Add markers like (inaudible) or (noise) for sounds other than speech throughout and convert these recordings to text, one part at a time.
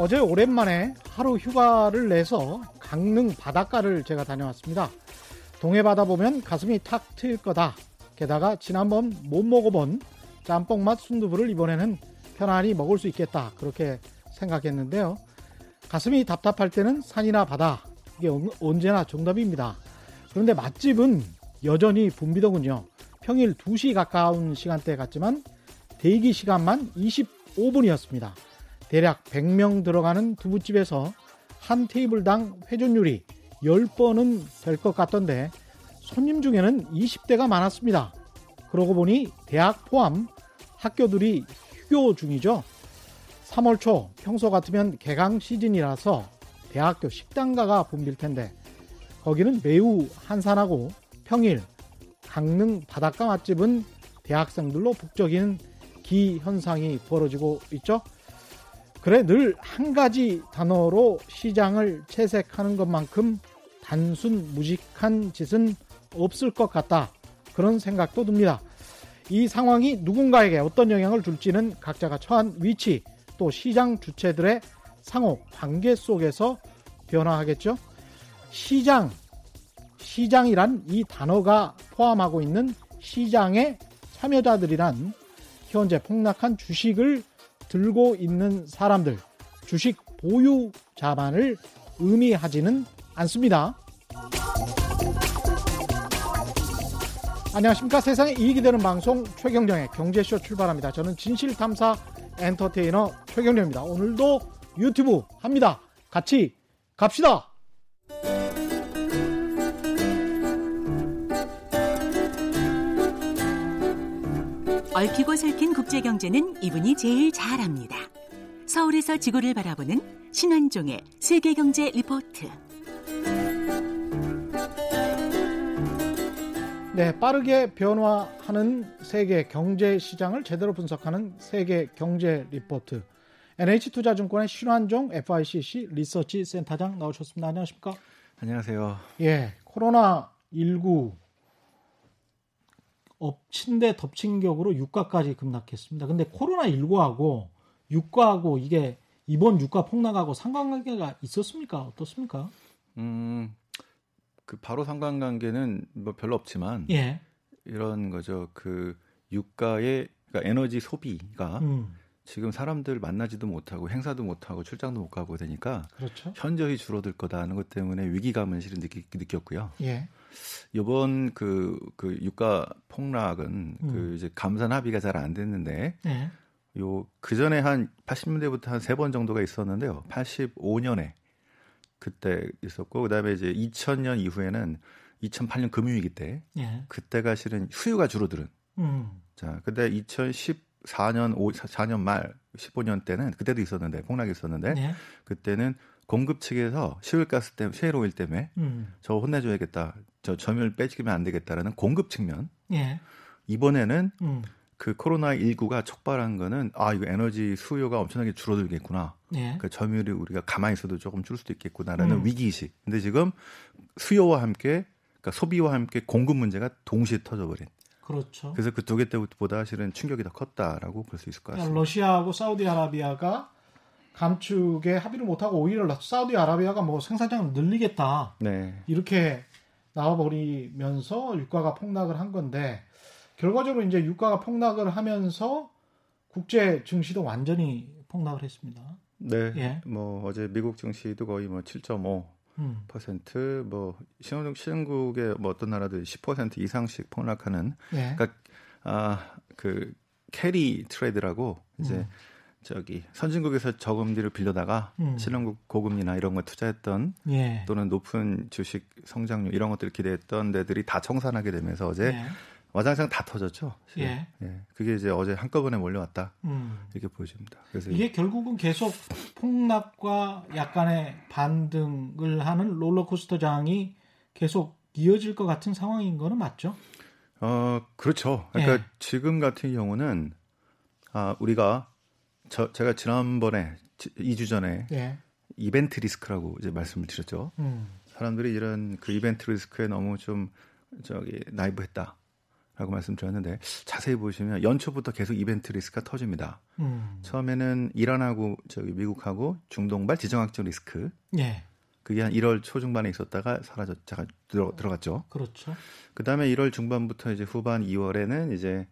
어제 오랜만에 하루 휴가를 내서 강릉 바닷가를 제가 다녀왔습니다. 동해 바다 보면 가슴이 탁 트일 거다. 게다가 지난번 못 먹어본 짬뽕 맛 순두부를 이번에는 편안히 먹을 수 있겠다. 그렇게 생각했는데요. 가슴이 답답할 때는 산이나 바다. 이게 언제나 정답입니다. 그런데 맛집은 여전히 붐비더군요. 평일 2시 가까운 시간대 같지만 대기 시간만 25분이었습니다. 대략 100명 들어가는 두부집에서 한 테이블당 회전율이 10번은 될 것 같던데 손님 중에는 20대가 많았습니다. 그러고 보니 대학 포함 학교들이 휴교 중이죠. 3월 초 평소 같으면 개강 시즌이라서 대학교 식당가가 붐빌 텐데 거기는 매우 한산하고 평일 강릉 바닷가 맛집은 대학생들로 북적이는 기현상이 벌어지고 있죠. 그래 늘 한 가지 단어로 시장을 채색하는 것만큼 단순 무식한 짓은 없을 것 같다. 그런 생각도 듭니다. 이 상황이 누군가에게 어떤 영향을 줄지는 각자가 처한 위치 또 시장 주체들의 상호 관계 속에서 변화하겠죠. 시장, 시장이란 이 단어가 포함하고 있는 시장의 참여자들이란 현재 폭락한 주식을 들고 있는 사람들, 주식 보유자만을 의미하지는 않습니다. 안녕하십니까. 세상에 이익이 되는 방송 최경정의 경제쇼 출발합니다. 저는 진실탐사 엔터테이너 최경정입니다. 오늘도 유튜브 합니다. 같이 갑시다. 얽히고 설킨 국제 경제는 이분이 제일 잘합니다. 서울에서 지구를 바라보는 신환종의 세계 경제 리포트. 네, 빠르게 변화하는 세계 경제 시장을 제대로 분석하는 세계 경제 리포트. NH투자증권의 신환종 FICC 리서치 센터장 나오셨습니다. 안녕하십니까? 안녕하세요. 예, 코로나 19 엎친 데 덮친 격으로 유가까지 급락했습니다. 근데 코로나 19하고 유가하고 이게 이번 유가 폭락하고 상관관계가 있었습니까? 어떻습니까? 음, 그 바로 상관관계는 뭐 별로 없지만 예. 이런 거죠. 그 유가의 그러니까 에너지 소비가 음. 지금 사람들 만나지도 못하고 행사도 못하고 출장도 못 가고 되니까 그렇죠. 현저히 줄어들 거다는 것 때문에 위기감을 실은 느끼, 느꼈고요. 예. 이번 그, 그 유가 폭락은 그 음. 그 이제 감산 합의가 잘 안 됐는데 예. 요그 전에 한 80년대부터 한 세 번 정도가 있었는데요. 85년에 그때 있었고 그다음에 이제 2000년 이후에는 2008년 금융위기 때 예. 그때가 실은 수요가 줄어드는. 음. 자, 근데 2010 4년 5 4년 말 15년 때는 그때도 있었는데 폭락이 있었는데 네. 그때는 공급 측에서 시울가스 때문에 셰일 오일 때문에 음. 저 혼내줘야겠다 저 점유율 빼지면 안 되겠다라는 공급 측면 네. 이번에는 음. 그 코로나 19가 촉발한 거는 아 이거 에너지 수요가 엄청나게 줄어들겠구나 네. 그 점유율이 우리가 가만히 있어도 조금 줄 수도 있겠구나라는 음. 위기의식 근데 지금 수요와 함께 그러니까 소비와 함께 공급 문제가 동시에 터져버린 그렇죠. 그래서 그 두 개 때보다 실은 충격이 더 컸다라고 볼 수 있을 것 같습니다. 러시아하고 사우디아라비아가 감축에 합의를 못하고 오히려 사우디아라비아가 뭐 생산량을 늘리겠다. 네. 이렇게 나와버리면서 유가가 폭락을 한 건데 결과적으로 이제 유가가 폭락을 하면서 국제 증시도 완전히 폭락을 했습니다. 네. 예. 뭐 어제 미국 증시도 거의 뭐 7.5 음. 퍼센트 뭐 신흥국 신흥국의 뭐 어떤 나라들 10% 이상씩 폭락하는 예. 그러니까 아 그 carry trade라고 이제 음. 저기 선진국에서 저금리를 빌려다가 음. 신흥국 고금리나 이런 거 투자했던 예. 또는 높은 주식 성장률 이런 것들을 기대했던 데들이 다 청산하게 되면서 어제 예. 와장창 다 터졌죠. 예. 예. 그게 이제 어제 한꺼번에 몰려왔다. 음. 이렇게 보여집니다. 그래서 이게 결국은 계속 폭락과 약간의 반등을 하는 롤러코스터장이 계속 이어질 것 같은 상황인 거는 맞죠? 어, 그렇죠. 그러니까 예. 지금 같은 경우는 아, 우리가 저 제가 지난번에 2주 전에 예. 이벤트 리스크라고 이제 말씀을 드렸죠. 음. 사람들이 이런 그 이벤트 리스크에 너무 좀 저기 나이브했다. 라고 말씀드렸는데 자세히 보시면 연초부터 계속 이벤트 리스크가 터집니다. 음. 처음에는 이란하고 저기 미국하고 중동발 지정학적 리스크. 예. 그게 한 1월 초중반에 있었다가 사라졌, 자 들어, 들어갔죠. 그렇죠. 그 다음에 1월 중반부터 이제 후반 2월에는 이제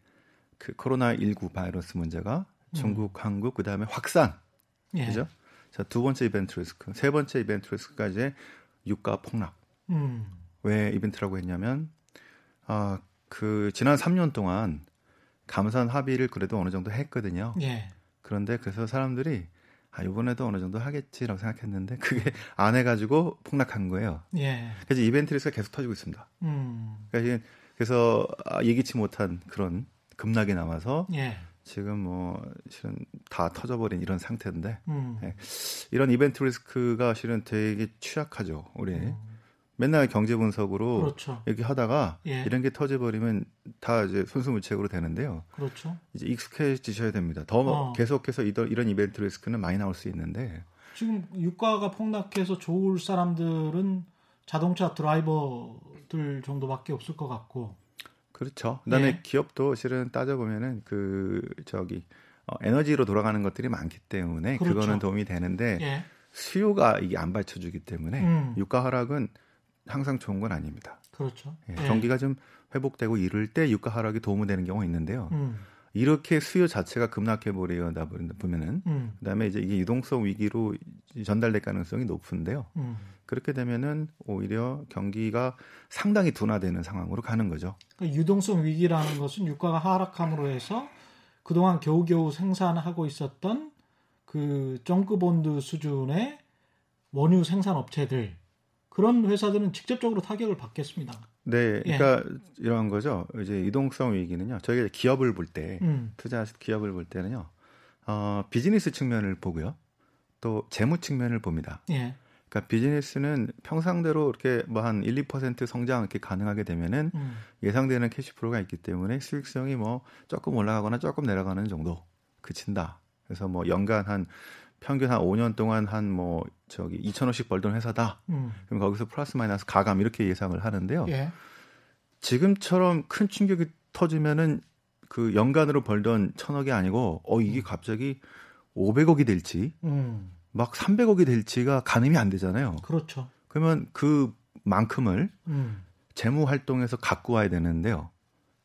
그 코로나 19 바이러스 문제가 중국, 음. 한국, 그 다음에 확산. 예. 그죠? 자, 두 번째 이벤트 리스크. 세 번째 이벤트 리스크가 이제 유가 폭락. 음. 왜 이벤트라고 했냐면, 아, 그 지난 3년 동안 감산 합의를 그래도 어느 정도 했거든요. 예. 그런데 그래서 사람들이 아 이번에도 어느 정도 하겠지라고 생각했는데 그게 (laughs) 안 해가지고 폭락한 거예요. 예. 그래서 이벤트 리스가 계속 터지고 있습니다. 음. 그러니까 그래서 아, 예기치 못한 그런 급락이 남아서 예. 지금 뭐 실은 다 터져버린 이런 상태인데 음. 예. 이런 이벤트 리스크가 실은 되게 취약하죠 우리. 음. 맨날 경제 분석으로 그렇죠. 이렇게 하다가 예. 이런 게 터져버리면 다 이제 손수무책으로 되는데요. 그렇죠. 이제 익숙해지셔야 됩니다. 더 어. 계속해서 이런, 이런 이벤트 리스크는 많이 나올 수 있는데 지금 유가가 폭락해서 좋을 사람들은 자동차 드라이버들 정도밖에 없을 것 같고. 그렇죠. 그다음에 예. 기업도 실은 따져보면은 그 저기 어, 에너지로 돌아가는 것들이 많기 때문에 그렇죠. 그거는 도움이 되는데 예. 수요가 이게 안 받쳐주기 때문에 음. 유가 하락은 항상 좋은 건 아닙니다. 그렇죠. 예, 예. 경기가 좀 회복되고 이럴 때 유가 하락이 도움이 되는 경우가 있는데요. 음. 이렇게 수요 자체가 급락해 버리다 보면은 음. 그다음에 이제 이게 유동성 위기로 전달될 가능성이 높은데요. 음. 그렇게 되면은 오히려 경기가 상당히 둔화되는 상황으로 가는 거죠. 그러니까 유동성 위기라는 것은 유가가 하락함으로 해서 그동안 겨우겨우 생산하고 있었던 그 junk bond 수준의 원유 생산 업체들 그런 회사들은 직접적으로 타격을 받겠습니다. 네, 예. 그러니까 예. 이런 거죠. 이제 유동성 위기는요. 저희가 기업을 볼때 음. 투자 기업을 볼 때는요. 어, 비즈니스 측면을 보고요. 또 재무 측면을 봅니다. 예. 그러니까 비즈니스는 평상대로 이렇게 뭐 한 1, 2% 성장 이렇게 가능하게 되면은 음. 예상되는 캐시프로가 있기 때문에 수익성이 뭐 조금 올라가거나 조금 내려가는 정도 그친다. 그래서 뭐 연간 한 평균 한 5년 동안 한 뭐 저기 2천 원씩 벌던 회사다. 음. 그럼 거기서 플러스 마이너스 가감 이렇게 예상을 하는데요. 예. 지금처럼 큰 충격이 터지면은 그 연간으로 벌던 천억이 아니고 어 이게 음. 갑자기 500억이 될지 음. 막 300억이 될지가 가늠이 안 되잖아요. 그렇죠. 그러면 그 만큼을 음. 재무 활동에서 갖고 와야 되는데요.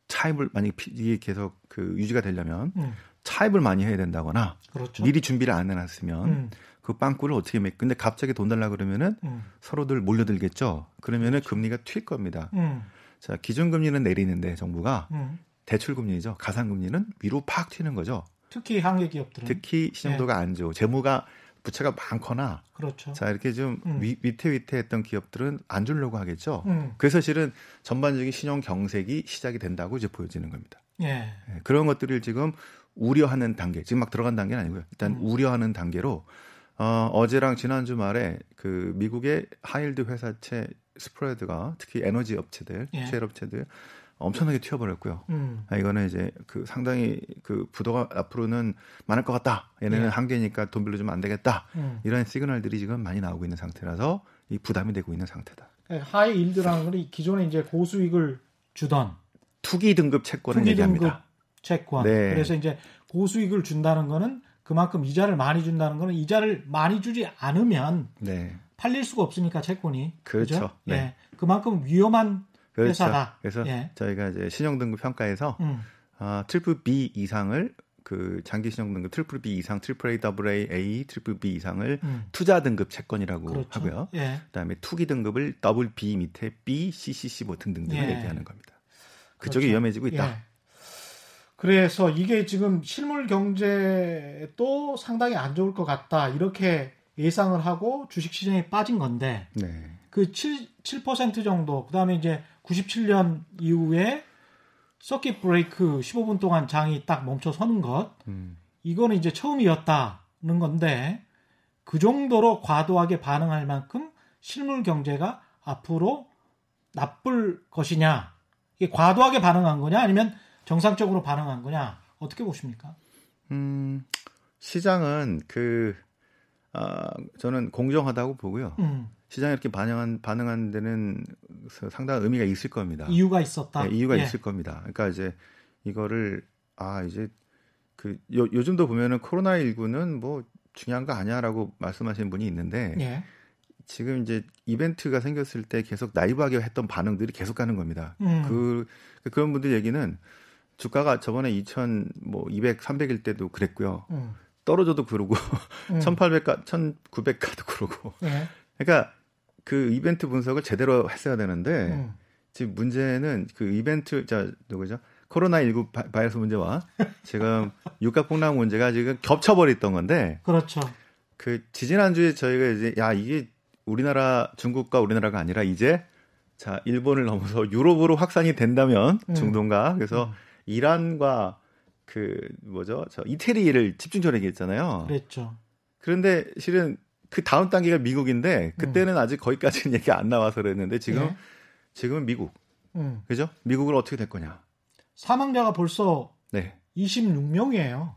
차입을 만약 이게 계속 그 유지가 되려면 음. 차입을 많이 해야 된다거나 그렇죠. 미리 준비를 안 해놨으면 음. 그 빵꾸를 어떻게 맺? 근데 갑자기 돈 달라 그러면은 음. 서로들 몰려들겠죠. 그러면은 그렇죠. 금리가 튈 겁니다. 음. 자 기준금리는 내리는데 정부가 음. 대출금리죠. 가상금리는 위로 팍 튀는 거죠. 특히 항해 기업들은 특히 신용도가 네. 안 좋고 재무가 부채가 많거나 그렇죠. 자 이렇게 좀 음. 위, 위태위태했던 기업들은 안 주려고 하겠죠. 음. 그래서 실은 전반적인 신용 경색이 시작이 된다고 이제 보여지는 겁니다. 예. 네, 그런 것들을 지금 우려하는 단계, 지금 막 들어간 단계는 아니고요. 일단 음. 우려하는 단계로 어, 어제랑 지난 주 말에 그 미국의 하일드 회사채 스프레드가 특히 에너지 업체들, 예. 셰일 업체들 엄청나게 튀어버렸고요. 음. 아, 이거는 이제 그 상당히 그 부도가 앞으로는 많을 것 같다. 얘네는 예. 한계니까 돈 빌려주면 안 되겠다. 음. 이런 시그널들이 지금 많이 나오고 있는 상태라서 이 부담이 되고 있는 상태다. 하이 일드라는 건 기존에 이제 고수익을 주던 투기 등급 채권을 투기 얘기합니다. 등급 채권. 네. 그래서 이제 고수익을 준다는 거는 그만큼 이자를 많이 준다는 거는 이자를 많이 주지 않으면 네. 팔릴 수가 없으니까 채권이 그렇죠. 그렇죠? 네. 예. 그만큼 위험한 그렇죠. 회사다. 그래서 예. 저희가 이제 신용등급 평가에서 음. 어, triple B 이상을 그 장기 신용등급 triple B 이상, triple A, double A, A, triple B 이상을 음. 투자 등급 채권이라고 그렇죠. 하고요. 예. 그다음에 투기 등급을 double B 밑에 B, CCC 뭐 등등등을 예. 얘기하는 겁니다. 그쪽이 그렇죠. 위험해지고 있다. 예. 그래서 이게 지금 실물 경제도 상당히 안 좋을 것 같다. 이렇게 예상을 하고 주식 시장에 빠진 건데 네. 그 7, 7% 정도 그다음에 이제 97년 이후에 서킷 브레이크 15분 동안 장이 딱 멈춰 서는 것 음. 이거는 이제 처음이었다는 건데 그 정도로 과도하게 반응할 만큼 실물 경제가 앞으로 나쁠 것이냐 이게 과도하게 반응한 거냐 아니면 정상적으로 반응한 거냐 어떻게 보십니까? 음, 시장은 그 아, 저는 공정하다고 보고요. 음. 시장에 이렇게 반영한 반응한 데는 상당한 의미가 있을 겁니다. 이유가 있었다. 네, 이유가 예. 있을 겁니다. 그러니까 이제 이거를 아 이제 그 요, 요즘도 보면은 코로나 19는 뭐 중요한 거 아니야라고 말씀하시는 분이 있는데 예. 지금 이제 이벤트가 생겼을 때 계속 나이브하게 했던 반응들이 계속 가는 겁니다. 음. 그 그런 분들 얘기는 주가가 저번에 2,000 뭐 200, 300일 때도 그랬고요. 음. 떨어져도 그러고 (laughs) 음. 1,800가 1,900가도 그러고. 예. 그러니까 그 이벤트 분석을 제대로 했어야 되는데 음. 지금 문제는 그 이벤트 자 누구죠? 코로나19 바이러스 문제와 지금 (laughs) 유가 폭락 문제가 지금 겹쳐버렸던 건데. 그렇죠. 그 지지난주에 저희가 이제 야 이게 우리나라 중국과 우리나라가 아니라 이제 자 일본을 넘어서 유럽으로 확산이 된다면 음. 중동과 그래서 음. 이란과 그 뭐죠 저 이태리를 집중적으로 얘기했잖아요. 그랬죠. 그런데 실은 그 다음 단계가 미국인데 그때는 음. 아직 거기까지는 (laughs) 얘기 안 나와서 그랬는데 지금 네. 지금은 미국. 음. 그죠? 미국은 어떻게 될 거냐? 사망자가 벌써 네. 26명이에요.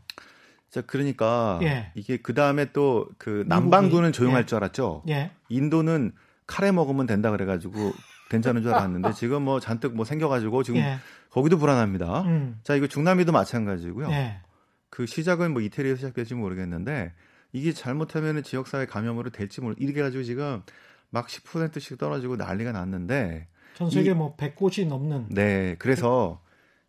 자, 그러니까 예. 이게 그 다음에 또 그 남반구는 조용할 예. 줄 알았죠. 예. 인도는 카레 먹으면 된다 그래가지고 괜찮은 줄 알았는데 지금 뭐 잔뜩 뭐 생겨가지고 지금 예. 거기도 불안합니다. 음. 자, 이거 중남미도 마찬가지고요. 예. 그 시작은 뭐 이태리에서 시작될지 모르겠는데 이게 잘못하면 지역사회 감염으로 될지 모르. 이렇게 가지고 지금 막 10%씩 떨어지고 난리가 났는데 전 세계 이, 뭐 100곳이 넘는. 네, 그래서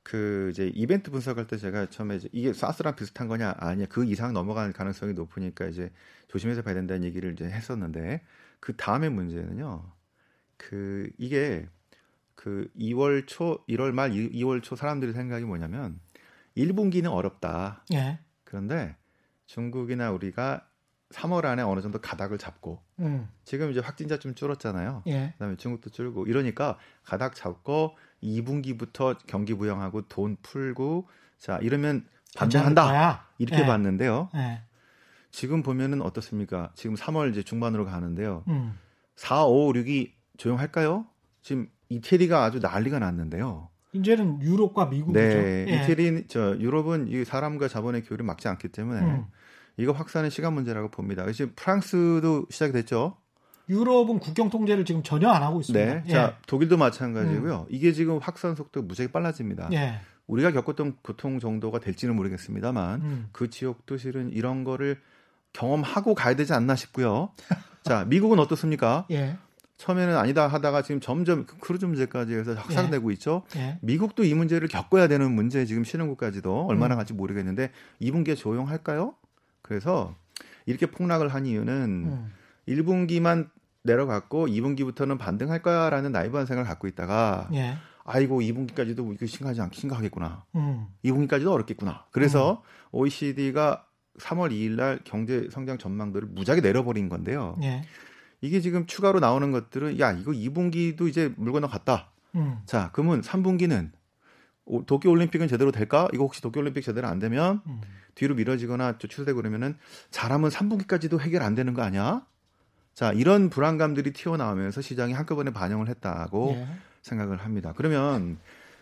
그 이제 이벤트 분석할 때 제가 처음에 이제 이게 사스랑 비슷한 거냐 아니야 그 이상 넘어가는 가능성이 높으니까 이제 조심해서 봐야 된다는 얘기를 이제 했었는데 그 다음에 문제는요 그 이게 그 2월 초 1월 말 2 월 초 사람들의 생각이 뭐냐면 1분기는 어렵다 예. 그런데 중국이나 우리가 3월 안에 어느 정도 가닥을 잡고 음. 지금 이제 확진자 좀 줄었잖아요. 예. 그다음에 중국도 줄고 이러니까 가닥 잡고 2분기부터 경기 부양하고 돈 풀고 자 이러면 반전한다 이렇게 예. 봤는데요. 예. 지금 보면은 어떻습니까? 지금 3월 이제 중반으로 가는데요. 음. 4, 5, 6이 조용할까요? 지금 이태리가 아주 난리가 났는데요. 이제는 유럽과 미국이죠. 네, 예. 이태리 저 유럽은 이 사람과 자본의 교류를 막지 않기 때문에 음. 이거 확산의 시간 문제라고 봅니다. 지금 프랑스도 시작이 됐죠. 유럽은 국경 통제를 지금 전혀 안 하고 있습니다. 네. 예. 자, 독일도 마찬가지고요. 음. 이게 지금 확산 속도 무지하게 빨라집니다. 예. 우리가 겪었던 고통 정도가 될지는 모르겠습니다만 음. 그 지역도 실은 이런 거를 경험하고 가야 되지 않나 싶고요. 자, 미국은 어떻습니까? 예. 처음에는 아니다 하다가 지금 점점 크루즈 문제까지 해서 확산되고 예. 있죠. 예. 미국도 이 문제를 겪어야 되는 문제 지금 신흥국까지도 얼마나 음. 갈지 모르겠는데 2분기에 조용할까요? 그래서 이렇게 폭락을 한 이유는 음. 1분기만 내려갔고 2분기부터는 반등할 거야라는 나이브한 생각을 갖고 있다가 예. 아이고 2분기까지도 이거 심각하지 않 심각하겠구나. 음. 2분기까지도 어렵겠구나. 그래서 음. OECD가 3월 2일 날 경제 성장 전망들을 무작위 내려버린 건데요. 예. 이게 지금 추가로 나오는 것들은 야 이거 2분기도 이제 물 건너갔다. 음. 자 그러면 3분기는 도쿄 올림픽은 제대로 될까? 이거 혹시 도쿄 올림픽 제대로 안 되면 음. 뒤로 미뤄지거나 추세되고 그러면은 잘하면 3분기까지도 해결 안 되는 거 아니야? 자, 이런 불안감들이 튀어나오면서 시장이 한꺼번에 반영을 했다고 예. 생각을 합니다. 그러면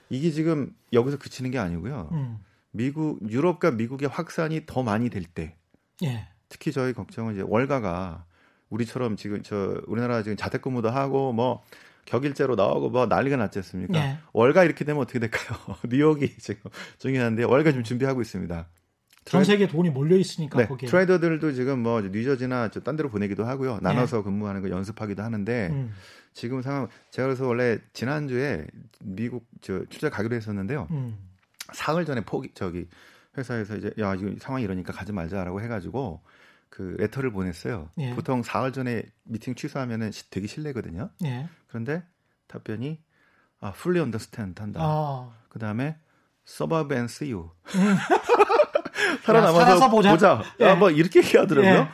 이게 지금 여기서 그치는 게 아니고요. 음. 미국, 유럽과 미국의 확산이 더 많이 될 때, 예. 특히 저희 걱정은 이제 월가가 우리처럼 지금 저 우리나라 지금 자택근무도 하고 뭐 격일제로 나오고 뭐 난리가 났지 않습니까? 예. 월가 이렇게 되면 어떻게 될까요? (laughs) 뉴욕이 지금 중요한데 월가 좀 준비하고 있습니다. 전 세계 돈이 몰려 있으니까 네, 거기에. 트레이더들도 지금 뭐 뉴저지나 딴 데로 보내기도 하고요. 나눠서 네. 근무하는 거 연습하기도 하는데 음. 지금 상황 제가 그래서 원래 지난주에 미국 저 출장 가기로 했었는데요. 음. 사흘 전에 포기 저기 회사에서 이제 야 이거 상황이 이러니까 가지 말자라고 해가지고 그 레터를 보냈어요. 예. 보통 사흘 전에 미팅 취소하면은 되게 실례거든요. 예. 그런데 답변이 아 fully understand 한다. 아. 그 다음에 suburb and see you. 음. (laughs) 살아남아서 보자. 보자. 예. 아, 뭐 이렇게 얘기하더라고요.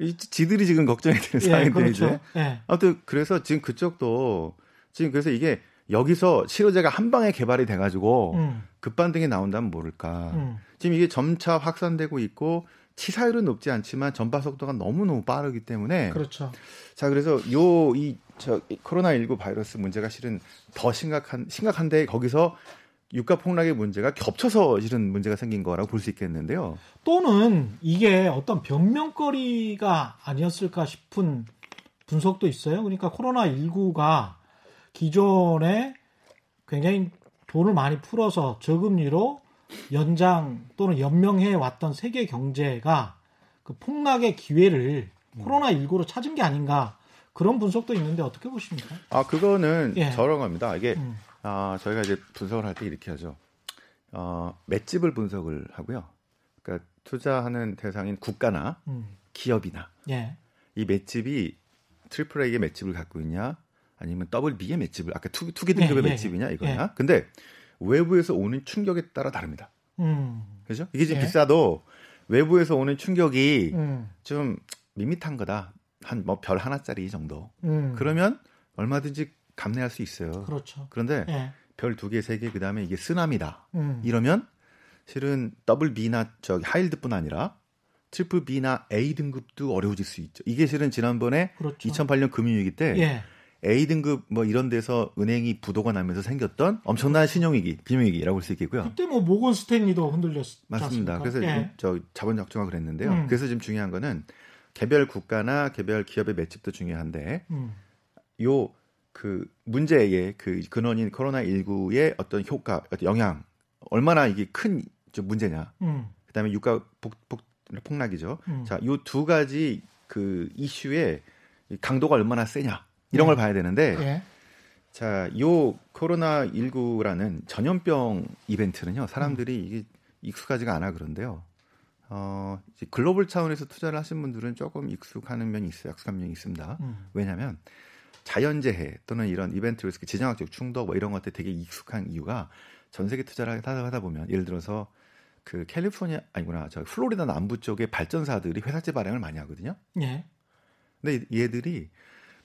예. 지들이 지금 걱정이 되는 예, 상황인데 그렇죠. 이제. 예. 아무튼 그래서 지금 그쪽도 지금 그래서 이게 여기서 치료제가 한 방에 개발이 돼가지고 음. 급반등이 나온다면 모를까. 음. 지금 이게 점차 확산되고 있고 치사율은 높지 않지만 전파 속도가 너무너무 빠르기 때문에 그렇죠. 자 그래서 요 이 저 코로나 19 바이러스 문제가 실은 더 심각한 심각한데 거기서 유가 폭락의 문제가 겹쳐서 실은 문제가 생긴 거라고 볼 수 있겠는데요. 또는 이게 어떤 변명거리가 아니었을까 싶은 분석도 있어요. 그러니까 코로나 19가 기존에 굉장히 돈을 많이 풀어서 저금리로 연장 또는 연명해 왔던 세계 경제가 그 폭락의 기회를 음. 코로나 19로 찾은 게 아닌가 그런 분석도 있는데 어떻게 보십니까? 아 그거는 예. 저런 겁니다. 이게 음. 아 저희가 이제 분석을 할 때 이렇게 하죠. 어, 맷집을 분석을 하고요. 그러니까 투자하는 대상인 국가나 음. 기업이나 예. 이 맷집이 triple A의 맷집을 갖고 있냐 아니면 double B의 맷집을 아까 투, 투기 등급의 예, 예, 맷집이냐 이거냐. 예. 근데 외부에서 오는 충격에 따라 다릅니다. 음. 그죠? 이게 지금 예. 비싸도 외부에서 오는 충격이 음. 좀 밋밋한 거다. 한 뭐 별 하나짜리 정도. 음. 그러면 얼마든지 감내할 수 있어요. 그렇죠. 그런데 예. 별두 개, 세 개, 그 다음에 이게 쓰나미다. 음. 이러면 실은 더블 B나 저기 하일드뿐 아니라 triple B나 A 등급도 어려워질 수 있죠. 이게 실은 지난번에 그렇죠. 2008년 금융위기 때 예. A 등급 뭐 이런 데서 은행이 부도가 나면서 생겼던 엄청난 신용위기, 비용위기라고 볼수 있겠고요. 그때 뭐 모건 스탠리도 흔들렸 맞습니다. 그래서 예. 저 자본 적정화 그랬는데요. 음. 그래서 지금 중요한 거는 개별 국가나 개별 기업의 맷집도 중요한데 음. 요그 문제의 그 근원인 코로나 19의 어떤 효과, 어떤 영향 얼마나 이게 큰 문제냐. 음. 그다음에 유가 복, 복, 폭락이죠. 음. 자, 요 두 가지 그 이슈의 강도가 얼마나 세냐. 이런 걸 음. 봐야 되는데 예. 자, 요 코로나 19라는 전염병 이벤트는요. 사람들이 음. 이게 익숙하지가 않아 그런데요. 어, 글로벌 차원에서 투자를 하신 분들은 조금 익숙하는 면이 있어요. 익숙한 면이 있습니다. 음. 왜냐하면 자연재해 또는 이런 이벤트 리스크, 지정학적 충돌 뭐 이런 것들 되게 익숙한 이유가 전 세계 투자를 하다 보면 예를 들어서 그 캘리포니아 아니구나 저 플로리다 남부 쪽에 발전사들이 회사채 발행을 많이 하거든요. 예. 근데 얘들이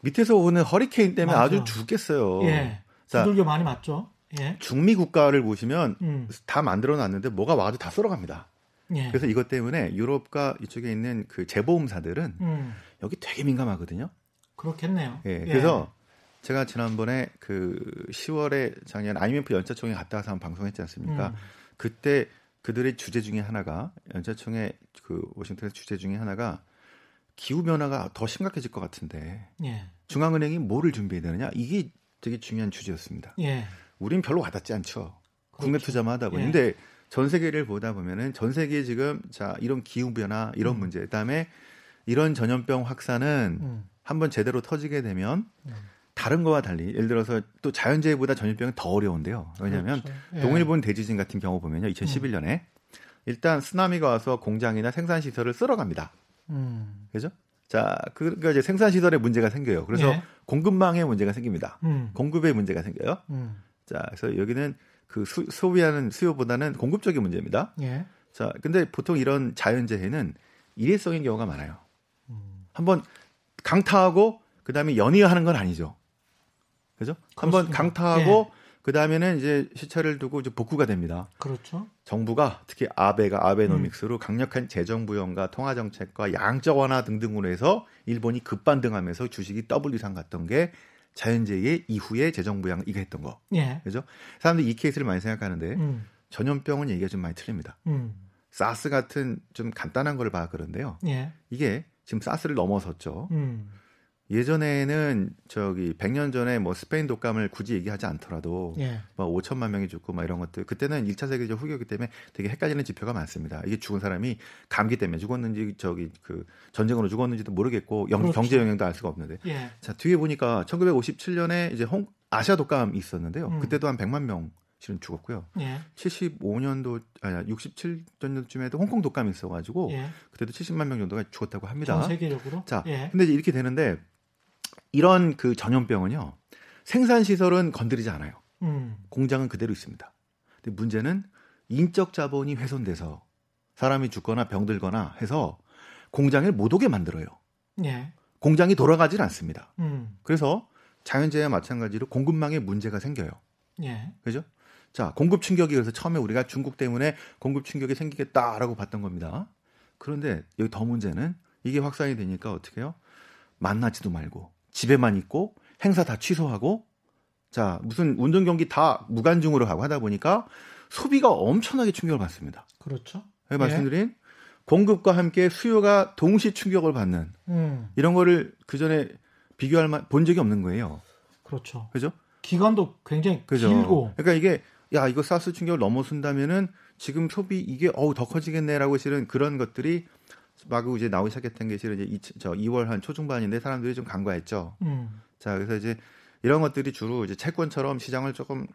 밑에서 오는 허리케인 때문에 맞아. 아주 죽겠어요. 예. 두들겨 많이 맞죠. 예. 중미 국가를 보시면 음. 다 만들어 놨는데 뭐가 와도 다 썰어갑니다. 예. 그래서 이것 때문에 유럽과 이쪽에 있는 그 재보험사들은 음. 여기 되게 민감하거든요. 그렇겠네요. 예. 예. 그래서 제가 지난번에 그 10월에 작년 IMF 연차총회 갔다 와서 한 방송했지 않습니까? 음. 그때 그들의 주제 중에 하나가 연차총회 그 워싱턴에서 주제 중에 하나가 기후 변화가 더 심각해질 것 같은데 예. 중앙은행이 뭐를 준비해야 되느냐 이게 되게 중요한 주제였습니다. 예. 우린 별로 와닿지 않죠. 그렇죠. 국내 투자만 하다 보니. 예. 근데 전 세계를 보다 보면은 전 세계에 지금 자 이런 기후 변화 이런 음. 문제 그다음에 이런 전염병 확산은 음. 한번 제대로 터지게 되면 음. 다른 거와 달리 예를 들어서 또 자연재해보다 전염병은 더 어려운데요. 왜냐하면 그렇죠. 예. 동일본 대지진 같은 경우 보면요, 2011년에 음. 일단 쓰나미가 와서 공장이나 생산 시설을 쓸어갑니다. 음. 그죠? 자, 그러니까 이제 생산 시설에 문제가 생겨요. 그래서 예. 공급망에 문제가 생깁니다. 음. 공급에 문제가 생겨요. 음. 자, 그래서 여기는 그 수, 소비하는 수요보다는 공급적인 문제입니다. 예. 자, 근데 보통 이런 자연재해는 일회성인 경우가 많아요. 음. 한번 강타하고 그다음에 연이어 하는 건 아니죠. 그죠? 한번 강타하고 예. 그 다음에는 이제 시차를 두고 이제 복구가 됩니다. 그렇죠. 정부가 특히 아베가 아베노믹스로 음. 강력한 재정 부양과 통화 정책과 양적 완화 등등으로 해서 일본이 급반등하면서 주식이 더블 이상 갔던 게 자연재해 이후에 재정 부양 이게 했던 거. 예. 그죠? 사람들이 이 케이스를 많이 생각하는데 음. 전염병은 얘기가 좀 많이 틀립니다. 음. 사스 같은 좀 간단한 걸 봐 그런데요. 예. 이게 지금 사스를 넘어섰죠. 음. 예전에는 저기 100년 전에 뭐 스페인 독감을 굳이 얘기하지 않더라도 예. 뭐 5천만 명이 죽고 막 이런 것들 그때는 1차 세계대전 후기였기 때문에 되게 헷갈리는 지표가 많습니다. 이게 죽은 사람이 감기 때문에 죽었는지 저기 그 전쟁으로 죽었는지도 모르겠고 영, 그렇죠. 경제 영향도 알 수가 없는데 예. 자 뒤에 보니까 1957년에 이제 홍 아시아 독감이 있었는데요. 음. 그때도 한 100만 명 실은 죽었고요. 예. 75년도 아니 67년도쯤에도 홍콩 독감이 있어가지고 예. 그때도 70만 명 정도가 죽었다고 합니다. 전 세계적으로. 자, 예. 근데 이제 이렇게 되는데 이런 그 전염병은요 생산 시설은 건드리지 않아요. 음. 공장은 그대로 있습니다. 근데 문제는 인적 자본이 훼손돼서 사람이 죽거나 병들거나 해서 공장을 못 오게 만들어요. 예. 공장이 돌아가질 않습니다. 음. 그래서 자연재해와 마찬가지로 공급망에 문제가 생겨요. 예. 그죠? 자, 공급 충격이 그래서 처음에 우리가 중국 때문에 공급 충격이 생기겠다라고 봤던 겁니다. 그런데 여기 더 문제는 이게 확산이 되니까 어떻게 해요? 만나지도 말고 집에만 있고 행사 다 취소하고 자, 무슨 운동 경기 다 무관중으로 하고 하다 보니까 소비가 엄청나게 충격을 받습니다. 그렇죠. 네, 말씀드린 공급과 함께 수요가 동시 충격을 받는 음. 이런 거를 그 전에 비교할 만 본 적이 없는 거예요. 그렇죠. 그죠? 기간도 굉장히 그죠? 길고. 그러니까 이게 야 이거 사스 충격을 넘어선다면은 지금 소비 이게 어우 더 커지겠네라고 실은 그런 것들이 마구 이제 나오기 시작했던 게 실은 이제 이, 저 2월 한 초중반인데 사람들이 좀 간과했죠. 음. 자 그래서 이제 이런 것들이 주로 이제 채권처럼 시장을 조금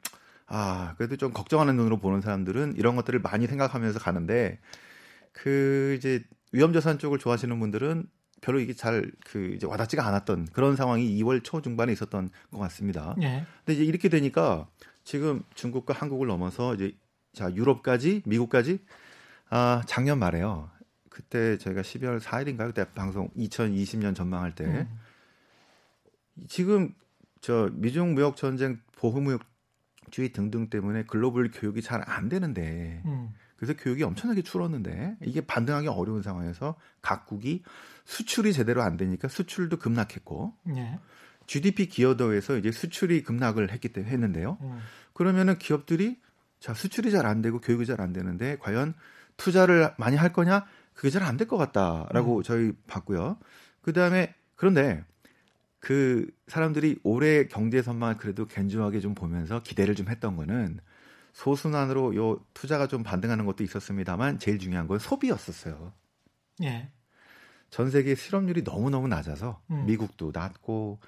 아 그래도 좀 걱정하는 눈으로 보는 사람들은 이런 것들을 많이 생각하면서 가는데 그 이제 위험자산 쪽을 좋아하시는 분들은 별로 이게 잘 그 이제 와닿지가 않았던 그런 상황이 2월 초 중반에 있었던 것 같습니다. 예. 근데 이제 이렇게 되니까 지금 중국과 한국을 넘어서 이제 자 유럽까지 미국까지 아 작년 말에요. 그때 저희가 12월 4일인가요? 그때 방송 2020년 전망할 때 음. 지금 저 미중 무역 전쟁 보호 무역 주의 등등 때문에 글로벌 교육이 잘 안 되는데 음. 그래서 교육이 엄청나게 줄었는데 이게 반등하기 어려운 상황에서 각국이 수출이 제대로 안 되니까 수출도 급락했고 네. GDP 기여도에서 이제 수출이 급락을 했기 때문에 했는데요. 음. 그러면은 기업들이 자 수출이 잘 안 되고 교육이 잘 안 되는데 과연 투자를 많이 할 거냐? 그게 잘 안 될 것 같다라고 음. 저희 봤고요. 그 다음에 그런데 그 사람들이 올해 경제 전망을 그래도 견조하게 좀 보면서 기대를 좀 했던 거는 소순환으로 요 투자가 좀 반등하는 것도 있었습니다만 제일 중요한 건 소비였었어요. 예. 전 세계 실업률이 너무너무 낮아서 음. 미국도 낮고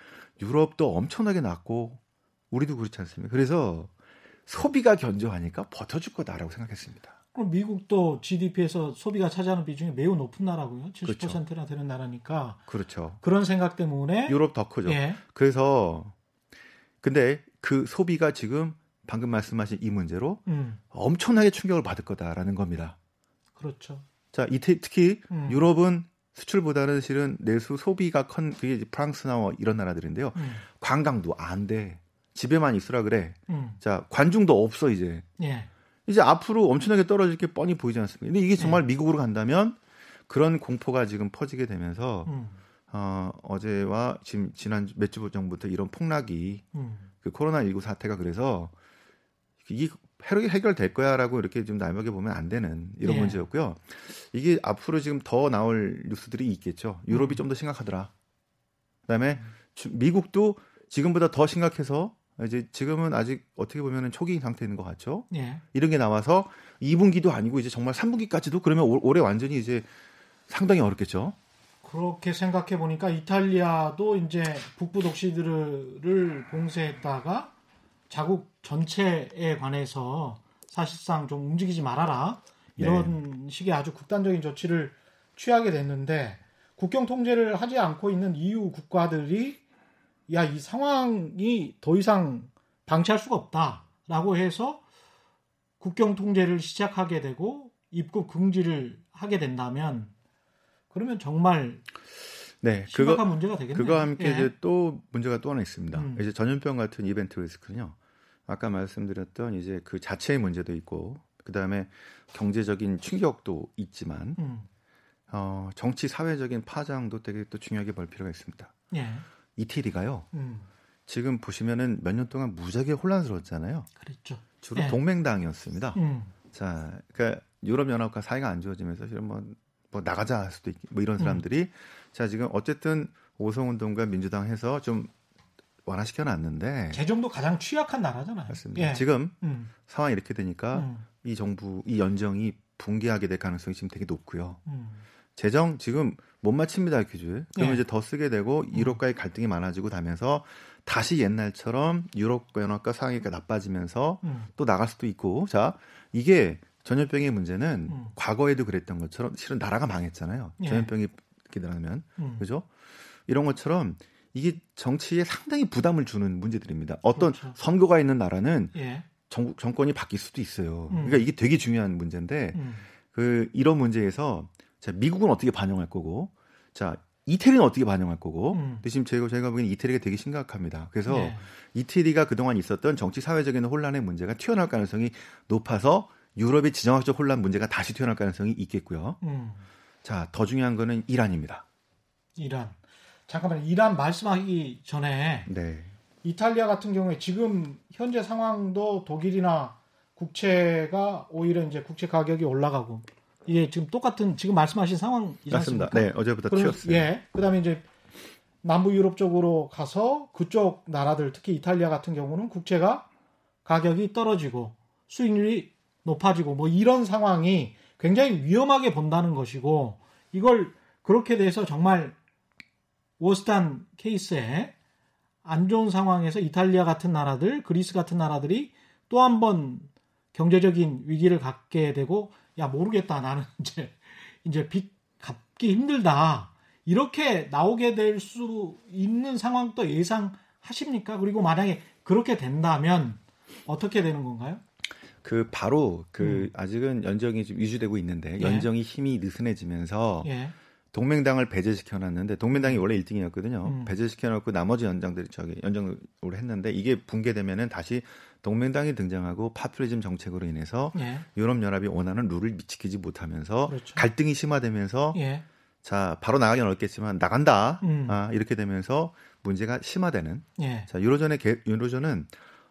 유럽도 엄청나게 낮고 우리도 그렇지 않습니까? 그래서 소비가 견조하니까 버텨줄 거다라고 생각했습니다. 그럼 미국도 GDP에서 소비가 차지하는 비중이 매우 높은 나라고요. 70%나 그렇죠. 되는 나라니까. 그렇죠. 그런 생각 때문에 유럽 더 크죠. 예. 그래서 근데 그 소비가 지금 방금 말씀하신 이 문제로 음. 엄청나게 충격을 받을 거다라는 겁니다. 그렇죠. 자, 이 특히 음. 유럽은 수출보다는 실은 내수 소비가 큰 그게 프랑스나 뭐 이런 나라들인데요. 음. 관광도 안 돼. 집에만 있으라 그래. 음. 자, 관중도 없어 이제. 예. 이제 앞으로 엄청나게 떨어질 게 뻔히 보이지 않습니까? 근데 이게 정말 예. 미국으로 간다면 그런 공포가 지금 퍼지게 되면서 음. 어, 어제와 지금 지난 몇 주 전부터 이런 폭락이 음. 그 코로나 19 사태가 그래서 이 해결될 거야라고 이렇게 좀 날먹여 보면 안 되는 이런 예. 문제였고요. 이게 앞으로 지금 더 나올 뉴스들이 있겠죠. 유럽이 음. 좀더 심각하더라. 그다음에 음. 미국도 지금보다 더 심각해서 이제 지금은 아직 어떻게 보면은 초기인 있는 것 같죠. 예. 이런 게 나와서 2분기도 아니고 이제 정말 3분기까지도 그러면 올해 완전히 이제 상당히 어렵겠죠. 그렇게 생각해 보니까 이탈리아도 이제 북부 도시들을 봉쇄했다가 자국 전체에 관해서 사실상 좀 움직이지 말아라 이런 네. 식의 아주 극단적인 조치를 취하게 됐는데 국경 통제를 하지 않고 있는 EU 국가들이 야 이 상황이 더 이상 방치할 수가 없다라고 해서 국경 통제를 시작하게 되고 입국 금지를 하게 된다면 그러면 정말 네, 그거 문제가 되겠네요. 그거 함께 예. 이제 또 문제가 또 하나 있습니다. 음. 이제 전염병 같은 이벤트 리스크는요. 아까 말씀드렸던 이제 그 자체의 문제도 있고 그다음에 경제적인 충격도 있지만 음. 어, 정치 사회적인 파장도 되게 또 중요하게 볼 필요가 있습니다. 예. 이태리가요. 음. 지금 보시면은 몇 년 동안 무지하게 혼란스러웠잖아요. 그렇죠. 주로 예. 동맹당이었습니다. 음. 자, 그러니까 유럽 연합과 사이가 안 좋아지면서 사실은 뭐, 뭐 나가자 할 수도 있고 뭐 이런 음. 사람들이 자 지금 어쨌든 오송운동과 민주당 해서 좀 완화시켜 놨는데 재정도 가장 취약한 나라잖아요. 맞습니다. 예. 지금 음. 상황이 이렇게 되니까 음. 이 정부 이 연정이 붕괴하게 될 가능성이 지금 되게 높고요. 음. 재정 지금 못 맞춥니다 규제. 그러면 예. 이제 더 쓰게 되고 음. 유럽과의 갈등이 많아지고 다면서 다시 옛날처럼 유럽 연합과 상황이 나빠지면서 음. 또 나갈 수도 있고 자 이게 전염병의 문제는 음. 과거에도 그랬던 것처럼 실은 나라가 망했잖아요. 예. 전염병이 이렇게 나면 그죠? 이런 것처럼 이게 정치에 상당히 부담을 주는 문제들입니다. 어떤 그렇죠. 선거가 있는 나라는 예. 정, 정권이 바뀔 수도 있어요. 음. 그러니까 이게 되게 중요한 문제인데 음. 그 이런 문제에서 자 미국은 어떻게 반영할 거고 자 이태리는 어떻게 반영할 거고 음. 근데 지금 제가 제가 보기에는 이태리가 되게 심각합니다. 그래서 네. 이태리가 그동안 있었던 정치 사회적인 혼란의 문제가 튀어나올 가능성이 높아서 유럽의 지정학적 혼란 문제가 다시 튀어나올 가능성이 있겠고요. 음. 자, 더 중요한 거는 이란입니다. 이란. 잠깐만 이란 말씀하기 전에 네. 이탈리아 같은 경우에 지금 현재 상황도 독일이나 국채가 오히려 이제 국채 가격이 올라가고 이게 지금 똑같은 지금 말씀하신 상황이지 않습니까? 네, 어제부터 튀었어요. 예. 그다음에 이제 남부 유럽 쪽으로 가서 그쪽 나라들 특히 이탈리아 같은 경우는 국채가 가격이 떨어지고 수익률이 높아지고 뭐 이런 상황이 굉장히 위험하게 본다는 것이고 이걸 그렇게 돼서 정말 워스탄 케이스에 안 좋은 상황에서 이탈리아 같은 나라들, 그리스 같은 나라들이 또 한 번 경제적인 위기를 갖게 되고 야 모르겠다 나는 (laughs) 이제 이제 빚 갚기 힘들다 이렇게 나오게 될 수 있는 상황도 예상하십니까? 그리고 만약에 그렇게 된다면 어떻게 되는 건가요? 그 바로 그 음. 아직은 연정이 좀 유지되고 있는데 예. 연정이 힘이 느슨해지면서 예. 동맹당을 배제시켜 놨는데 동맹당이 원래 1등이었거든요. 음. 배제시켜 놓고 나머지 연장들이 저기 연정을 했는데 이게 붕괴되면은 다시 동맹당이 등장하고 파퓰리즘 정책으로 인해서 예. 유럽 연합이 원하는 룰을 지키지 못하면서 그렇죠. 갈등이 심화되면서 예. 자 바로 나가긴 어렵겠지만 나간다 음. 아, 이렇게 되면서 문제가 심화되는 예. 자 유로존의 개, 유로존은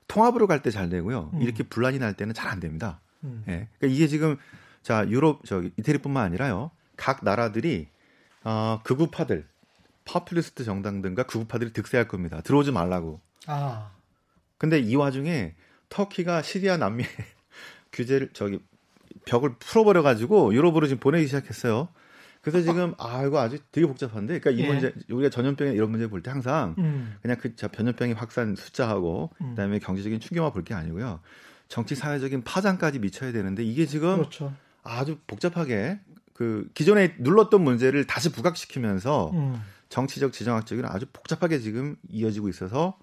통합으로 갈 때 잘 되고요 음. 이렇게 분란이 날 때는 잘 안 됩니다. 음. 예. 그러니까 이게 지금 자 유럽 저기 이태리뿐만 아니라요 각 나라들이 어, 극우파들 파퓰리스트 정당들과 극우파들이 득세할 겁니다. 들어오지 말라고. 아. 근데 이 와중에 터키가 시리아 난민 (laughs) 규제를 저기 벽을 풀어버려 가지고 유럽으로 지금 보내기 시작했어요. 그래서 지금 아 이거 아주 되게 복잡한데, 그러니까 이 예. 문제 우리가 전염병 이런 문제 볼 때 항상 음. 그냥 그 전염병의 확산 숫자하고 음. 그다음에 경제적인 충격만 볼게 아니고요, 정치 사회적인 파장까지 미쳐야 되는데 이게 지금 그렇죠. 아주 복잡하게 그 기존에 눌렀던 문제를 다시 부각시키면서 음. 정치적 지정학적인 아주 복잡하게 지금 이어지고 있어서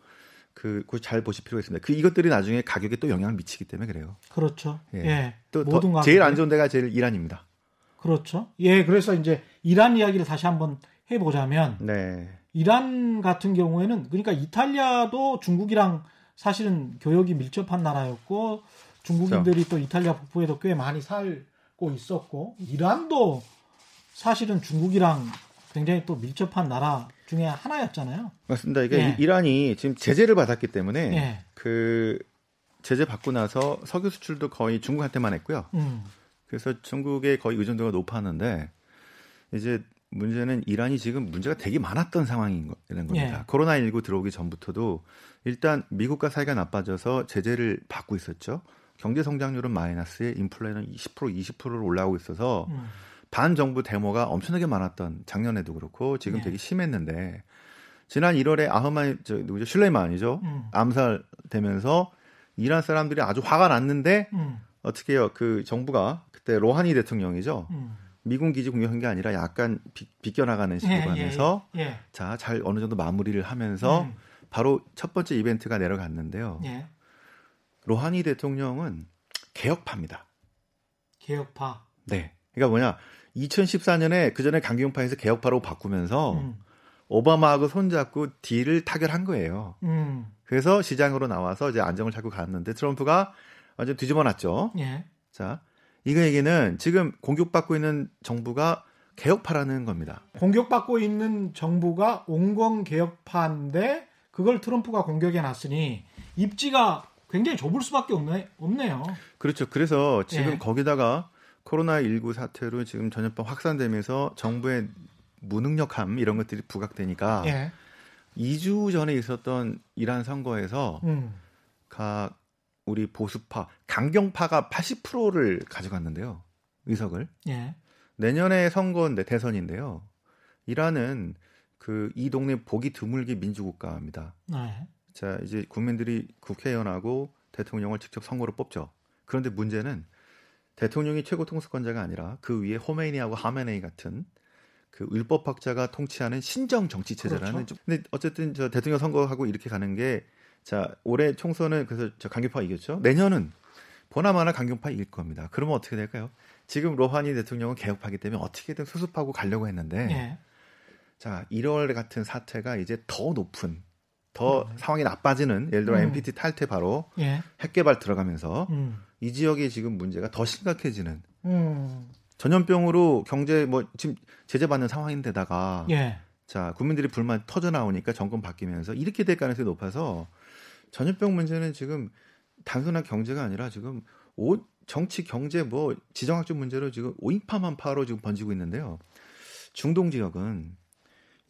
그잘 보실 필요가 있습니다. 그 이것들이 나중에 가격에 또 영향을 미치기 때문에 그래요. 그렇죠. 예. 예. 또 모든 제일 안 좋은 데가 제일 이란입니다. 그렇죠. 예, 그래서 이제 이란 이야기를 다시 한번 해 보자면, 네. 이란 같은 경우에는 그러니까 이탈리아도 중국이랑 사실은 교역이 밀접한 나라였고 중국인들이 그렇죠. 또 이탈리아 북부에도 꽤 많이 살 고 있었고 이란도 사실은 중국이랑 굉장히 또 밀접한 나라 중에 하나였잖아요. 맞습니다. 이게 예. 이란이 지금 제재를 받았기 때문에 예. 그 제재 받고 나서 석유 수출도 거의 중국한테만 했고요. 음. 그래서 중국의 거의 의존도가 높았는데 이제 문제는 이란이 지금 문제가 되게 많았던 상황인 겁니다. 예. 코로나 19 들어오기 전부터도 일단 미국과 사이가 나빠져서 제재를 받고 있었죠. 경제 성장률은 마이너스에 인플레는 20% 20%를 올라오고 있어서 음. 반정부 데모가 엄청나게 많았던 작년에도 그렇고 지금 예. 되게 심했는데 지난 1월에 아흐만 저 누구죠? 슐레만이죠. 음. 암살되면서 이란 사람들이 아주 화가 났는데 음. 어떻게 해요? 그 정부가 그때 로하니 대통령이죠. 음. 미군 기지 공격한 게 아니라 약간 비, 껴나가는 식으로 예, 하면서 예, 예. 자, 잘 어느 정도 마무리를 하면서 음. 바로 첫 번째 이벤트가 내려갔는데요. 예. 로하니 대통령은 개혁파입니다. 개혁파. 네. 그러니까 뭐냐? 2014년에 그 전에 강경파에서 개혁파로 바꾸면서 음. 오바마하고 손잡고 딜을 타결한 거예요. 음. 그래서 시장으로 나와서 이제 안정을 찾고 갔는데 트럼프가 완전 뒤집어 놨죠. 예. 자, 이거 얘기는 지금 공격받고 있는 정부가 개혁파라는 겁니다. 공격받고 있는 정부가 온건 개혁파인데 그걸 트럼프가 공격해 놨으니 입지가 굉장히 좁을 수밖에 없네, 없네요. 그렇죠. 그래서 지금 예. 거기다가 코로나19 사태로 지금 전염병 확산되면서 정부의 무능력함 이런 것들이 부각되니까 예. 2주 전에 있었던 이란 선거에서 음. 각 우리 보수파, 강경파가 80%를 가져갔는데요. 의석을. 예. 내년에 선거인데 대선인데요. 이란은 그 이 동네 보기 드물게 민주국가입니다. 네. 자, 이제 국민들이 국회의원하고 대통령을 직접 선거로 뽑죠. 그런데 문제는 대통령이 최고 통수권자가 아니라 그 위에 호메이니하고 하메네이 같은 그 율법학자가 통치하는 신정 정치 체제라는. 그렇죠. 근데 어쨌든 저 대통령 선거하고 이렇게 가는 게 자, 올해 총선은 그래서 저 강경파 이겼죠. 내년은 보나마나 강경파 이길 겁니다. 그러면 어떻게 될까요? 지금 로하니 대통령은 개혁하기 때문에 어떻게든 수습하고 가려고 했는데 예. 자, 1월 같은 사태가 이제 더 높은 더 음. 상황이 나빠지는 예를 들어 음. NPT 탈퇴 바로 예. 핵 개발 들어가면서 음. 이 지역의 지금 문제가 더 심각해지는 음. 전염병으로 경제 뭐 지금 제재받는 상황인데다가 예. 자, 국민들이 불만 터져 나오니까 정권 바뀌면서 이렇게 될 가능성이 높아서 전염병 문제는 지금 단순한 경제가 아니라 지금 오, 정치, 경제, 뭐 지정학적 문제로 지금 오인파만파로 지금 번지고 있는데요. 중동 지역은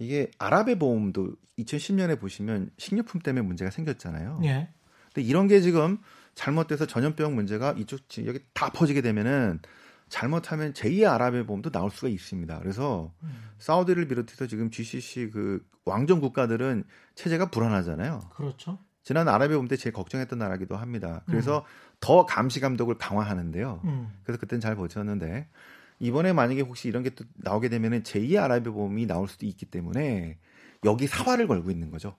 이게 아랍의 보험도 2010년에 보시면 식료품 때문에 문제가 생겼잖아요. 예. 근데 이런 게 지금 잘못돼서 전염병 문제가 이쪽 지역에 다 퍼지게 되면은 잘못하면 제2의 아랍의 보험도 나올 수가 있습니다. 그래서 음. 사우디를 비롯해서 지금 GCC 그 왕정 국가들은 체제가 불안하잖아요. 그렇죠. 지난 아랍의 봄 때 제일 걱정했던 나라기도 합니다. 그래서 음. 더 감시 감독을 강화하는데요. 음. 그래서 그때는 잘 버텼는데 이번에 만약에 혹시 이런 게 또 나오게 되면은 제2의 아랍의 봄이 나올 수도 있기 때문에 여기 사활을 걸고 있는 거죠.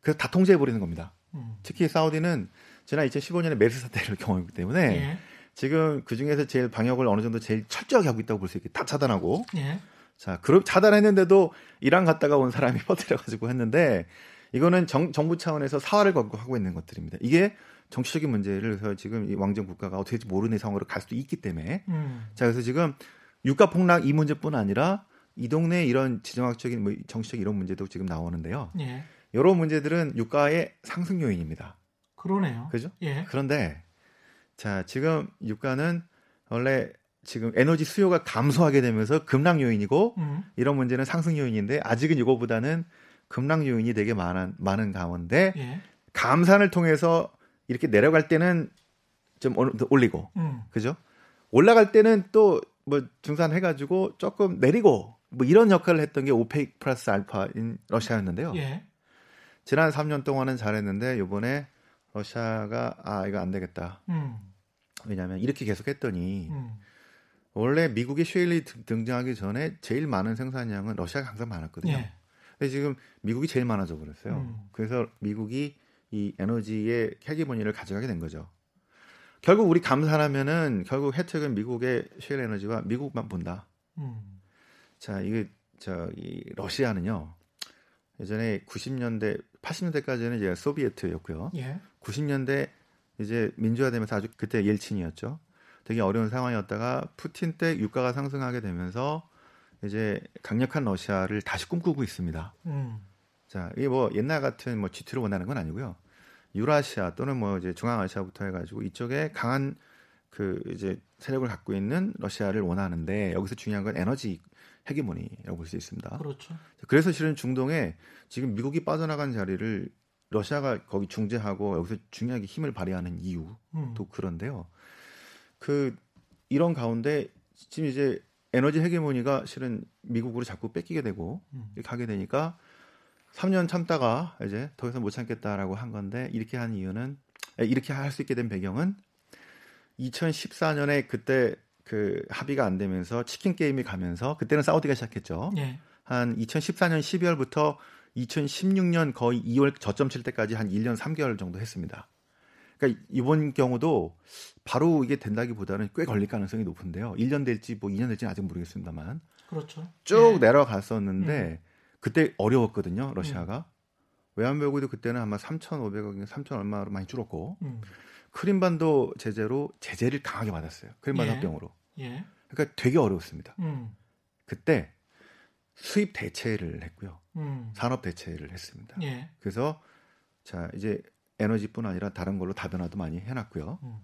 그래서 다 통제해 버리는 겁니다. 음. 특히 사우디는 지난 2015년에 메르스 사태를 (laughs) 경험했기 때문에 예. 지금 그 중에서 제일 방역을 어느 정도 제일 철저하게 하고 있다고 볼 수 있게 다 차단하고. 예. 자, 그룹 차단했는데도 이란 갔다가 온 사람이 (laughs) 퍼뜨려 가지고 했는데 이거는 정, 정부 차원에서 사활을 걸고 하고 있는 것들입니다. 이게 정치적인 문제를 그래서 지금 이 왕정 국가가 어떻게 될지 모르는 상황으로 갈 수도 있기 때문에 음. 자 그래서 지금 유가 폭락 이 문제뿐 아니라 이 동네 이런 지정학적인 뭐 정치적 이런 문제도 지금 나오는데요. 예. 이런 문제들은 유가의 상승 요인입니다. 그러네요. 그죠? 예. 그런데 자 지금 유가는 원래 지금 에너지 수요가 감소하게 되면서 급락 요인이고 음. 이런 문제는 상승 요인인데 아직은 이거보다는 급락 요인이 되게 많은 많은 가운데 예. 감산을 통해서 이렇게 내려갈 때는 좀 올리고 음. 그죠? 올라갈 때는 또 뭐 중산해 가지고 조금 내리고 뭐 이런 역할을 했던 게 오페이크 플러스 알파인 러시아였는데요. 예. 지난 3년 동안은 잘했는데 요번에 러시아가 아 이거 안 되겠다. 음. 왜냐하면 이렇게 계속 했더니 음. 원래 미국의 쉐일리 등장하기 전에 제일 많은 생산량은 러시아가 항상 많았거든요. 예. 근데 지금 미국이 제일 많아져 버렸어요. 음. 그래서 미국이 이 에너지의 헤기모니를 가져가게 된 거죠. 결국 우리 감산하면은 결국 혜택은 미국의 쉐일 에너지와 미국만 본다. 음. 자, 이게 저이 러시아는요. 예전에 90년대, 80년대까지는 이제 소비에트였고요. 예. 90년대 이제 민주화되면서 아주 그때 옐친이었죠. 되게 어려운 상황이었다가 푸틴 때 유가가 상승하게 되면서 이제 강력한 러시아를 다시 꿈꾸고 있습니다. 음. 자, 이게 뭐 옛날 같은 뭐 G2를 원하는 건 아니고요. 유라시아 또는 뭐 이제 중앙아시아부터 해가지고 이쪽에 강한 그 이제 세력을 갖고 있는 러시아를 원하는데 여기서 중요한 건 에너지 헤게모니라고 볼 수 있습니다. 그렇죠. 그래서 실은 중동에 지금 미국이 빠져나간 자리를 러시아가 거기 중재하고 여기서 중요하게 힘을 발휘하는 이유도 음. 그런데요. 그 이런 가운데 지금 이제 에너지 헤게모니가 실은 미국으로 자꾸 뺏기게 되고 음. 이렇게 하게 되니까 3년 참다가 이제 더 이상 못 참겠다라고 한 건데 이렇게 한 이유는 이렇게 할 수 있게 된 배경은 2014년에 그때 그 합의가 안 되면서 치킨 게임이 가면서 그때는 사우디가 시작했죠. 네. 한 2014년 12월부터 2016년 거의 2월 저점 칠 때까지 한 1년 3개월 정도 했습니다. 그러니까 이번 경우도 바로 이게 된다기보다는 꽤 걸릴 가능성이 높은데요. 1년 될지 뭐 2년 될지는 아직 모르겠습니다만. 그렇죠. 쭉 네. 내려갔었는데 음. 그때 어려웠거든요. 러시아가. 음. 외환별국도 그때는 아마 3,500억, 3,000 얼마로 많이 줄었고 음. 크림반도 제재로 제재를 강하게 받았어요. 크림반도 예. 합병으로. 예. 그러니까 되게 어려웠습니다. 음. 그때 수입 대체를 했고요. 음. 산업 대체를 했습니다. 예. 그래서 자 이제 에너지뿐 아니라 다른 걸로 다변화도 많이 해놨고요. 음.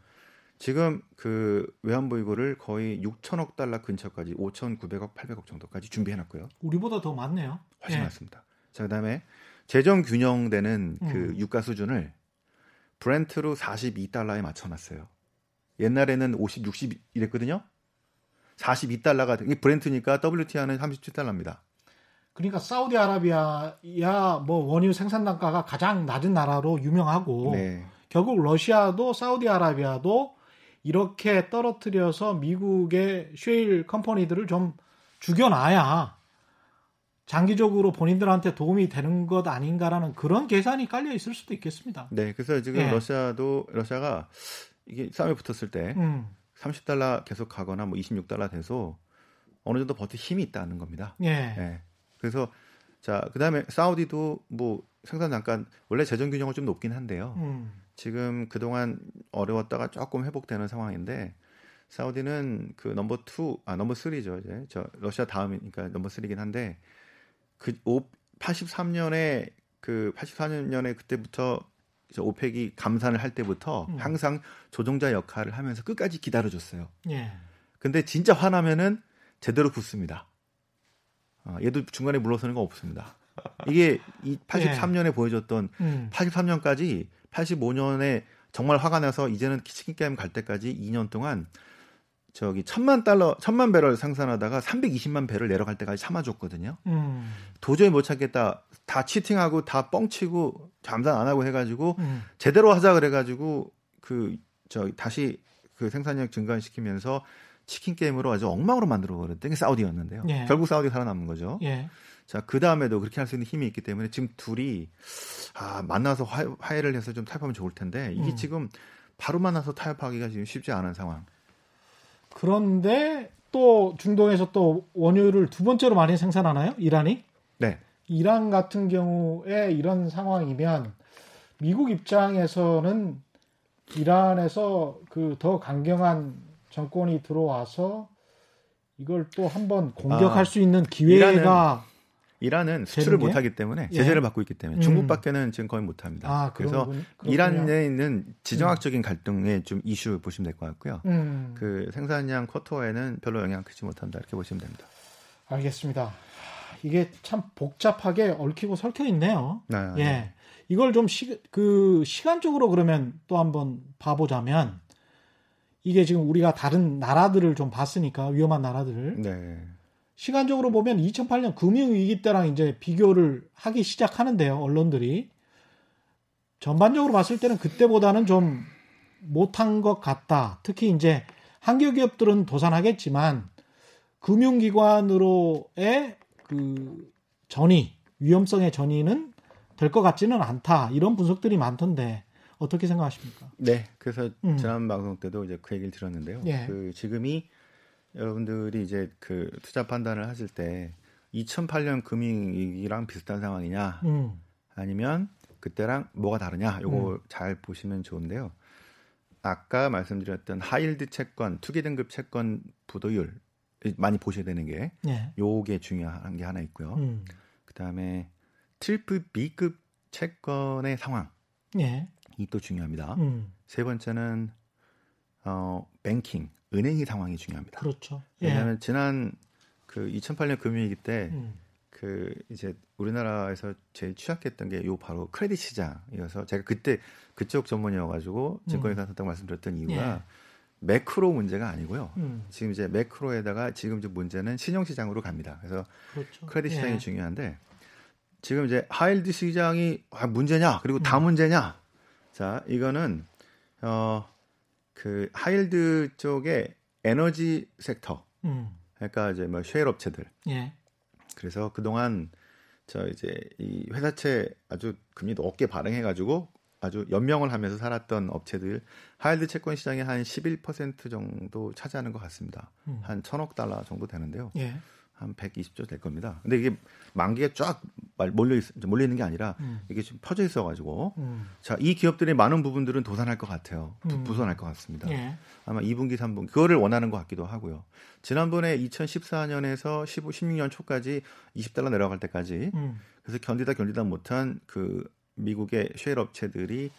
지금 그 외환보 이거를 거의 6천억 달러 근처까지 5,900억, 800억 정도까지 준비해놨고요. 우리보다 더 많네요. 훨씬 예. 많습니다. 자 그다음에 재정 균형되는 그 음. 유가 수준을 브렌트로 42달러에 맞춰놨어요. 옛날에는 50, 60 이랬거든요. 42달러가 이게 브렌트니까 WTI는 37달러입니다. 그러니까 사우디아라비아야 뭐 원유 생산 단가가 가장 낮은 나라로 유명하고 네. 결국 러시아도 사우디아라비아도 이렇게 떨어뜨려서 미국의 쉐일 컴퍼니들을 좀 죽여놔야 장기적으로 본인들한테 도움이 되는 것 아닌가라는 그런 계산이 깔려 있을 수도 있겠습니다. 네, 그래서 지금 예. 러시아도 러시아가 이게 싸움에 붙었을 때 음. 30달러 계속 가거나 뭐 26달러 돼서 어느 정도 버틸 힘이 있다는 겁니다. 예. 예. 그래서 자 그다음에 사우디도 뭐 생산 잠깐 원래 재정 균형은 좀 높긴 한데요. 음. 지금 그동안 어려웠다가 조금 회복되는 상황인데 사우디는 그 number two, 아 number three죠 이제 저 러시아 다음이니까 number three긴 한데 그 83년에 그 84년에 그때부터 오펙이 감산을 할 때부터 음. 항상 조종자 역할을 하면서 끝까지 기다려줬어요. 예. 근데 진짜 화나면은 제대로 붙습니다. 어, 얘도 중간에 물러서는 거 없습니다. 이게 이 83년에 예. 보여줬던 음. 83년까지 85년에 정말 화가 나서 이제는 치킨 게임 갈 때까지 2년 동안 저기 천만 달러, 천만 배럴 생산하다가 320만 배를 내려갈 때까지 참아줬거든요. 음. 도저히 못 찾겠다. 다 치팅하고 다 뻥치고 잠산 안 하고 해가지고 음. 제대로 하자 그래가지고 그 저 다시 그 생산력 증가시키면서 치킨 게임으로 아주 엉망으로 만들어 버렸던 게 사우디였는데요. 예. 결국 사우디 살아남은 거죠. 예. 자, 그 다음에도 그렇게 할 수 있는 힘이 있기 때문에 지금 둘이 아, 만나서 화, 해를 해서 좀 타협하면 좋을 텐데 이게 음. 지금 바로 만나서 타협하기가 지금 쉽지 않은 상황. 그런데 또 중동에서 또 원유를 두 번째로 많이 생산하나요? 이란이? 네. 이란 같은 경우에 이런 상황이면 미국 입장에서는 이란에서 그 더 강경한 정권이 들어와서 이걸 또 한번 공격할 아, 수 있는 기회가 이란은, 수출을 못 하기 때문에 예. 제재를 예. 받고 있기 때문에 음. 중국밖에는 지금 거의 못 합니다. 아, 그래서 이란에 있는 지정학적인 음. 갈등의 좀 이슈 보시면 될 것 같고요. 음. 그 생산량 쿼터에는 별로 영향 크지 못한다 이렇게 보시면 됩니다. 알겠습니다. 이게 참 복잡하게 얽히고 설켜 있네요. 네, 예. 네. 이걸 좀 시, 그 시간적으로 그러면 또 한번 봐보자면 이게 지금 우리가 다른 나라들을 좀 봤으니까 위험한 나라들을 네. 시간적으로 보면 2008년 금융위기 때랑 이제 비교를 하기 시작하는데요, 언론들이. 전반적으로 봤을 때는 그때보다는 좀 못한 것 같다. 특히 이제 한교 기업들은 도산하겠지만 금융기관으로의 그 전이, 위험성의 전이는 될 것 같지는 않다. 이런 분석들이 많던데 어떻게 생각하십니까? 네, 그래서 음. 지난 방송 때도 이제 그 얘기를 들었는데요. 예. 그 지금이 여러분들이 이제 그 투자 판단을 하실 때 2008년 금융위기랑 비슷한 상황이냐 음. 아니면 그때랑 뭐가 다르냐 요거 음. 잘 보시면 좋은데요. 아까 말씀드렸던 high yield 채권, 투기 등급 채권 부도율 많이 보셔야 되는 게 네. 요게 중요한 게 하나 있고요. 음. 그다음에 triple B급 채권의 상황. 네. 이또 중요합니다. 음. 세 번째는 어 뱅킹, 은행의 상황이 중요합니다. 그렇죠. 예. 왜냐하면 지난 그 2008년 금융위기 때 음. 그 이제 우리나라에서 제일 취약했던 게 요 바로 크레딧 시장이어서 제가 그때 그쪽 전문이어가지고 증권회사 음. 선택 말씀드렸던 이유가 예. 매크로 문제가 아니고요. 음. 지금 이제 매크로에다가 지금 좀 문제는 신용시장으로 갑니다. 그래서 그렇죠. 크레딧 시장이 예. 중요한데 지금 이제 하일드 시장이 아, 문제냐 그리고 다 음. 문제냐 자 이거는 어 그 하일드 쪽에 에너지 섹터 음. 그러니까 이제 뭐 쉐일 업체들 예. 그래서 그동안 저 이제 이 회사채 아주 금리 높게 발행해 가지고 아주 연명을 하면서 살았던 업체들 하일드 채권 시장에 한11% 정도 차지하는 것 같습니다. 음. 한 천억 달러 정도 되는데요. 예. 한 120조 될 겁니다. 근데 이게 만기가 쫙 몰려 있, 몰려 있는 게 아니라 음. 이게 좀 퍼져 있어 가지고 음. 자, 이 기업들의 많은 부분들은 도산할 것 같아요. 부, 음. 부선할 것 같습니다. 예. 아마 2분기, 3분기 그거를 원하는 것 같기도 하고요. 지난번에 2014년에서 15, 16년 초까지 20달러 내려갈 때까지 음. 그래서 견디다 견디다 못한 그 미국의 쉐일 업체들이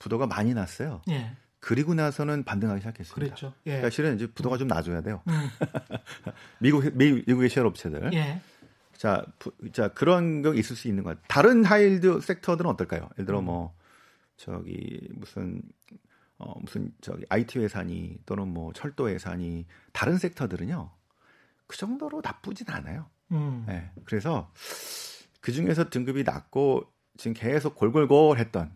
부도가 많이 났어요. 예. 그리고 나서는 반등하기 시작했습니다. 그렇죠. 예. 그러니까 실은 이제 부도가 좀 나줘야 돼요. 음. (laughs) 미국 미국의 쉐일 업체들. 예. 자, 부, 자 그런 거 있을 수 있는 것 같아요. 다른 하일드 섹터들은 어떨까요? 예를 들어 음. 뭐 저기 무슨 어 무슨 저기 IT 회사니 또는 뭐 철도 회사니 다른 섹터들은요 그 정도로 나쁘진 않아요. 음. 네, 그래서 그 중에서 등급이 낮고 지금 계속 골골골 했던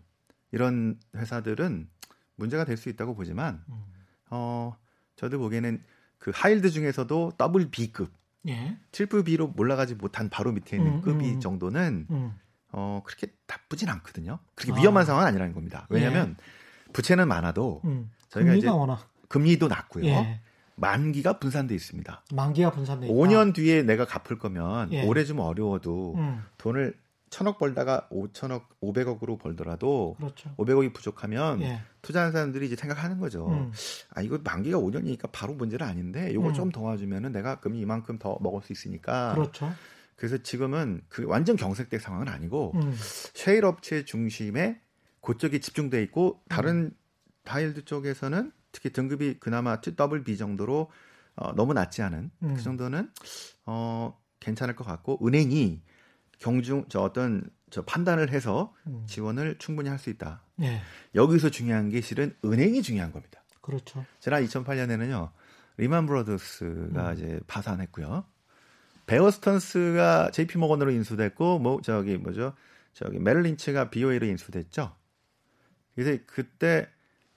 이런 회사들은 문제가 될 수 있다고 보지만 음. 어 저도 보기에는 그 high yield 중에서도 double B급 예. triple B로 올라가지 못한 바로 밑에 있는 음, 급이 음. 정도는 음. 어 그렇게 나쁘진 않거든요. 그렇게 아. 위험한 상황은 아니라는 겁니다. 왜냐하면 예. 부채는 많아도 음. 저희가 이제 워낙. 금리도 낮고요. 예. 만기가 분산돼 있습니다. 만기가 분산돼 있다. 5년 뒤에 내가 갚을 거면 예. 올해 좀 어려워도 음. 돈을 천억 벌다가 5천억, 500억으로 벌더라도 그렇죠. 500억이 부족하면 예. 투자하는 사람들이 이제 생각하는 거죠. 음. 아 이거 만기가 5년이니까 바로 문제는 아닌데 이거 음. 좀 도와주면은 내가 금이 이만큼 더 먹을 수 있으니까. 그렇죠. 그래서 지금은 그 완전 경색된 상황은 아니고 음. 셰일 업체 중심에 그쪽이 집중돼 있고 다른 음. high yield 쪽에서는 특히 등급이 그나마 double B 정도로 어, 너무 낮지 않은 그 음. 그 정도는 어, 괜찮을 것 같고 은행이 경중 저 어떤 저 판단을 해서 음. 지원을 충분히 할 수 있다. 네. 여기서 중요한 게 실은 은행이 중요한 겁니다. 그렇죠. 지난 2008년에는요 리만 브라더스가 음. 이제 파산했고요. 베어스턴스가 JP 모건으로 인수됐고 뭐 저기 뭐죠 저기 메릴린치가 BOA로 인수됐죠. 그래서 그때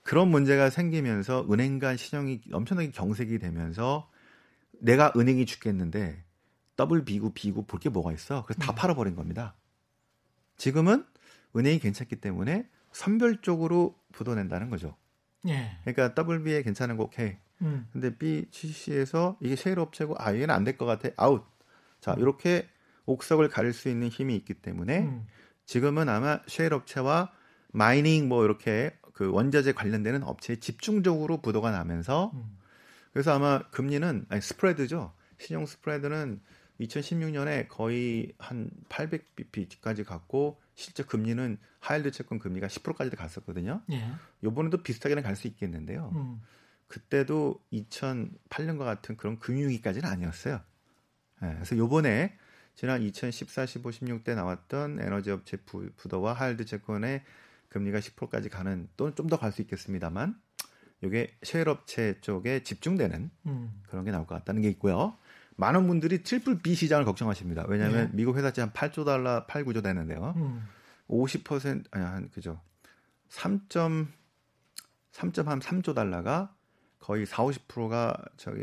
그런 문제가 생기면서 은행 간 신용이 엄청나게 경색이 되면서 내가 은행이 죽겠는데 double B구 B구 볼게 뭐가 있어? 그래서 다 음. 팔아버린 겁니다. 지금은 은행이 괜찮기 때문에 선별적으로 부도낸다는 거죠. 예. 그러니까 double B에 괜찮은 거 오케이. 음. 근데 B, C, C에서 이게 셰일 업체고 아 얘는 안 될 것 같아 아웃. 자 음. 이렇게 옥석을 가릴 수 있는 힘이 있기 때문에 음. 지금은 아마 셰일 업체와 mining 뭐 이렇게 그 원자재 관련되는 업체에 집중적으로 부도가 나면서 음. 그래서 아마 금리는 아니 spread죠. 신용 spread는 2016년에 거의 한 800bp까지 갔고 실제 금리는 하일드 채권 금리가 10%까지도 갔었거든요. 예. 요번에도 비슷하게는 갈 수 있겠는데요. 음. 그때도 2008년과 같은 그런 금융위기까지는 아니었어요. 예, 그래서 요번에 지난 2014, 15, 16 때 나왔던 에너지 업체 부, 부도와 하일드 채권의 금리가 10%까지 가는 또는 좀 더 갈 수 있겠습니다만 이게 셰일 업체 쪽에 집중되는 음. 그런 게 나올 것 같다는 게 있고요. 많은 분들이 triple B 시장을 걱정하십니다. 왜냐하면 네. 미국 회사채 한 8조 달러, 8, 9조 되는데요. 음. 50% 아니 한 그죠. 3. 3.3조 달러가 거의 4, 50%가 저기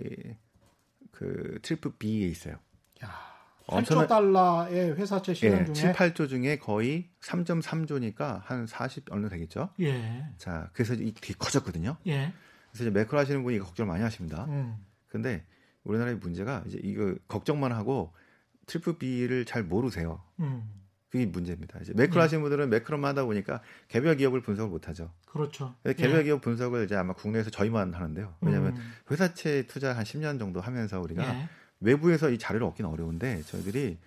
그 triple B에 있어요. 야. 8조 달러의 회사채 시장 예, 중에 7, 8조 중에 거의 3.3조니까 한 40 어느 되겠죠. 예. 자, 그래서 이 되게 커졌거든요. 예. 그래서 이제 매크로 하시는 분이 걱정 많이 하십니다. 음. 근데 우리나라의 문제가 이제 이거 걱정만 하고 triple B를 잘 모르세요. 음. 그게 문제입니다. 이제 매크로 예. 하시는 분들은 macro만 하다 보니까 개별 기업을 분석을 못 하죠. 그렇죠. 개별 예. 기업 분석을 이제 아마 국내에서 저희만 하는데요. 왜냐하면 음. 회사채 투자 한 10년 정도 하면서 우리가 예. 외부에서 이 자료를 얻기는 어려운데 저희들이